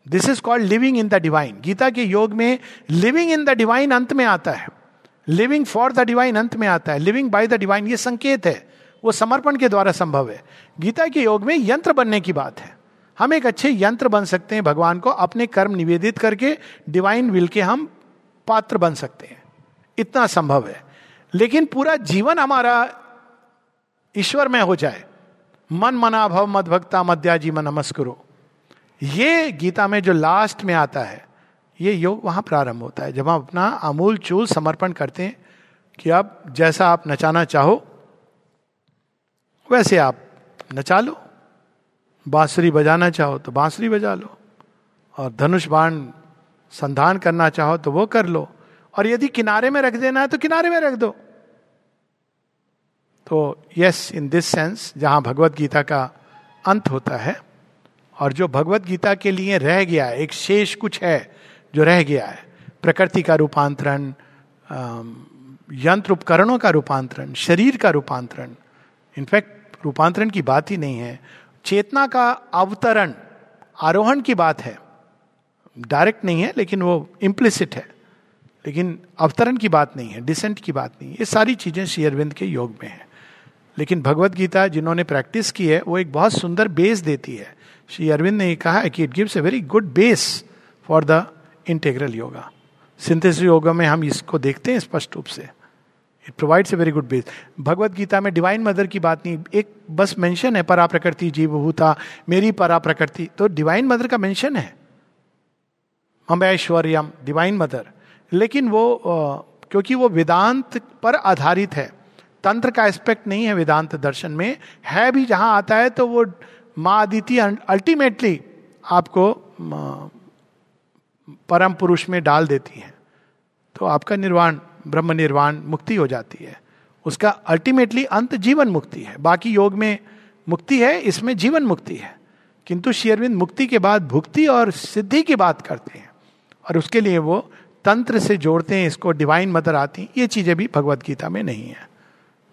this is called living in the divine Gita के योग में लिविंग इन द डिवाइन अंत में आता है। लिविंग फॉर द डिवाइन अंत में आता है लिविंग बाय द डिवाइन ये संकेत है, वो समर्पण के द्वारा संभव है। गीता के योग में यंत्र बनने की बात है। हम एक अच्छे यंत्र बन सकते हैं भगवान को, अपने कर्म निवेदित करके डिवाइन विल के हम पात्र बन सकते हैं। इतना संभव है। लेकिन पूरा जीवन हमारा ईश्वर में हो जाए। मन मना भव मद भक्ता मध्या जी मन नमस्करो। ये गीता में जो लास्ट में आता है ये योग वहाँ प्रारंभ होता है। जब हम अपना अमूल चूल समर्पण करते हैं कि अब जैसा आप नचाना चाहो, वैसे आप नचा लो। बांसुरी बजाना चाहो तो बांसुरी बजा लो और धनुष बाण संधान करना चाहो तो वो कर लो। और यदि किनारे में रख देना है तो किनारे में रख दो। तो यस इन दिस सेंस जहाँ भगवत गीता का अंत होता है और जो भगवत गीता के लिए रह गया, एक शेष कुछ है जो रह गया है, प्रकृति का रूपांतरण यंत्र उपकरणों का रूपांतरण, शरीर का रूपांतरण, इनफैक्ट रूपांतरण की बात ही नहीं है, चेतना का अवतरण, आरोहण की बात है। डायरेक्ट नहीं है, लेकिन वो इम्प्लिसिट है। लेकिन अवतरण की बात नहीं है डिसेंट की बात नहीं है। ये सारी चीज़ें श्री अरविंद के योग में है। लेकिन भगवत गीता जिन्होंने प्रैक्टिस की है, वो एक बहुत सुंदर बेस देती है। श्री अरविंद ने कहा कि it gives a very good base for the integral yoga synthesis yoga में हम इसको देखते हैं स्पष्ट रूप से। It provides a very good base Bhagavad Gita में डिवाइन मदर की बात नहीं, एक बस मेंशन है परा प्रकृति जीव भूता मेरी परा प्रकृति तो डिवाइन मदर का मेंशन है। हम ऐश्वर्यम डिवाइन मदर लेकिन वो क्योंकि वो वेदांत पर आधारित है, तंत्र का एस्पेक्ट नहीं है वेदांत दर्शन में, है भी जहाँ आता है तो वो माँ अदिति अल्टीमेटली आपको परम पुरुष में डाल देती हैं तो आपका निर्वाण, ब्रह्म निर्वाण मुक्ति हो जाती है। उसका अल्टीमेटली अंत जीवन मुक्ति है। बाकी योग में मुक्ति है, इसमें जीवन मुक्ति है। किंतु शेयरविंद मुक्ति के बाद भुक्ति और सिद्धि की बात करते हैं, और उसके लिए वो तंत्र से जोड़ते हैं, इसको डिवाइन मदर आती ये चीज़ें भी भगवत गीता में नहीं है।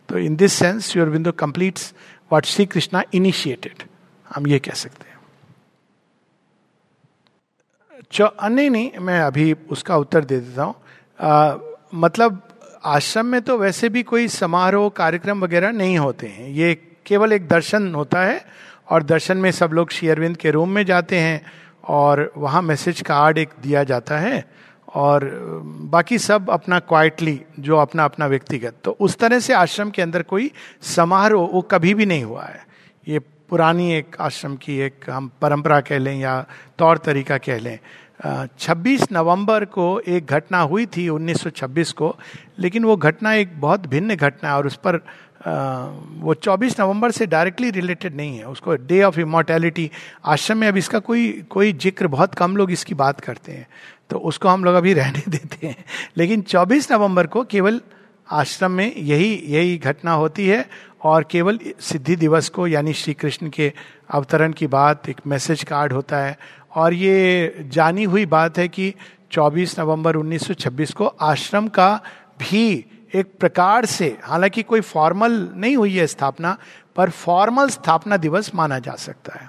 तो in this sense Aurobindo completes what Shri Krishna initiated हम ये कह सकते हैं। नहीं नहीं, मैं अभी उसका उत्तर दे देता हूँ। मतलब आश्रम में तो वैसे भी कोई समारोह, कार्यक्रम वगैरह नहीं होते हैं। ये केवल एक दर्शन होता है और दर्शन में सब लोग शेयरविंद के रूम में जाते हैं और वहाँ मैसेज कार्ड एक दिया जाता है और बाकी सब अपना क्वाइटली जो अपना अपना व्यक्तिगत। तो उस तरह से आश्रम के अंदर कोई समारोह वो कभी भी नहीं हुआ है। ये पुरानी एक आश्रम की एक हम परंपरा कह लें या तौर तरीका कह लें। 26 नवंबर को एक घटना हुई थी 1926 को, लेकिन वो घटना एक बहुत भिन्न घटना है और उस पर वो 24 नवंबर से डायरेक्टली रिलेटेड नहीं है। उसको डे ऑफ़ इमोर्टैलिटी आश्रम में अब इसका कोई कोई ज़िक्र बहुत कम लोग इसकी बात करते हैं तो उसको हम लोग अभी रहने देते हैं। लेकिन 24 नवंबर को केवल आश्रम में यही यही घटना होती है और केवल सिद्धि दिवस को, यानी श्री कृष्ण के अवतरण की बात, एक मैसेज कार्ड होता है और ये जानी हुई बात है कि 24 नवंबर 1926 को आश्रम का भी एक प्रकार से, हालाँकि कोई फॉर्मल नहीं हुई है स्थापना, पर फॉर्मल स्थापना दिवस माना जा सकता है।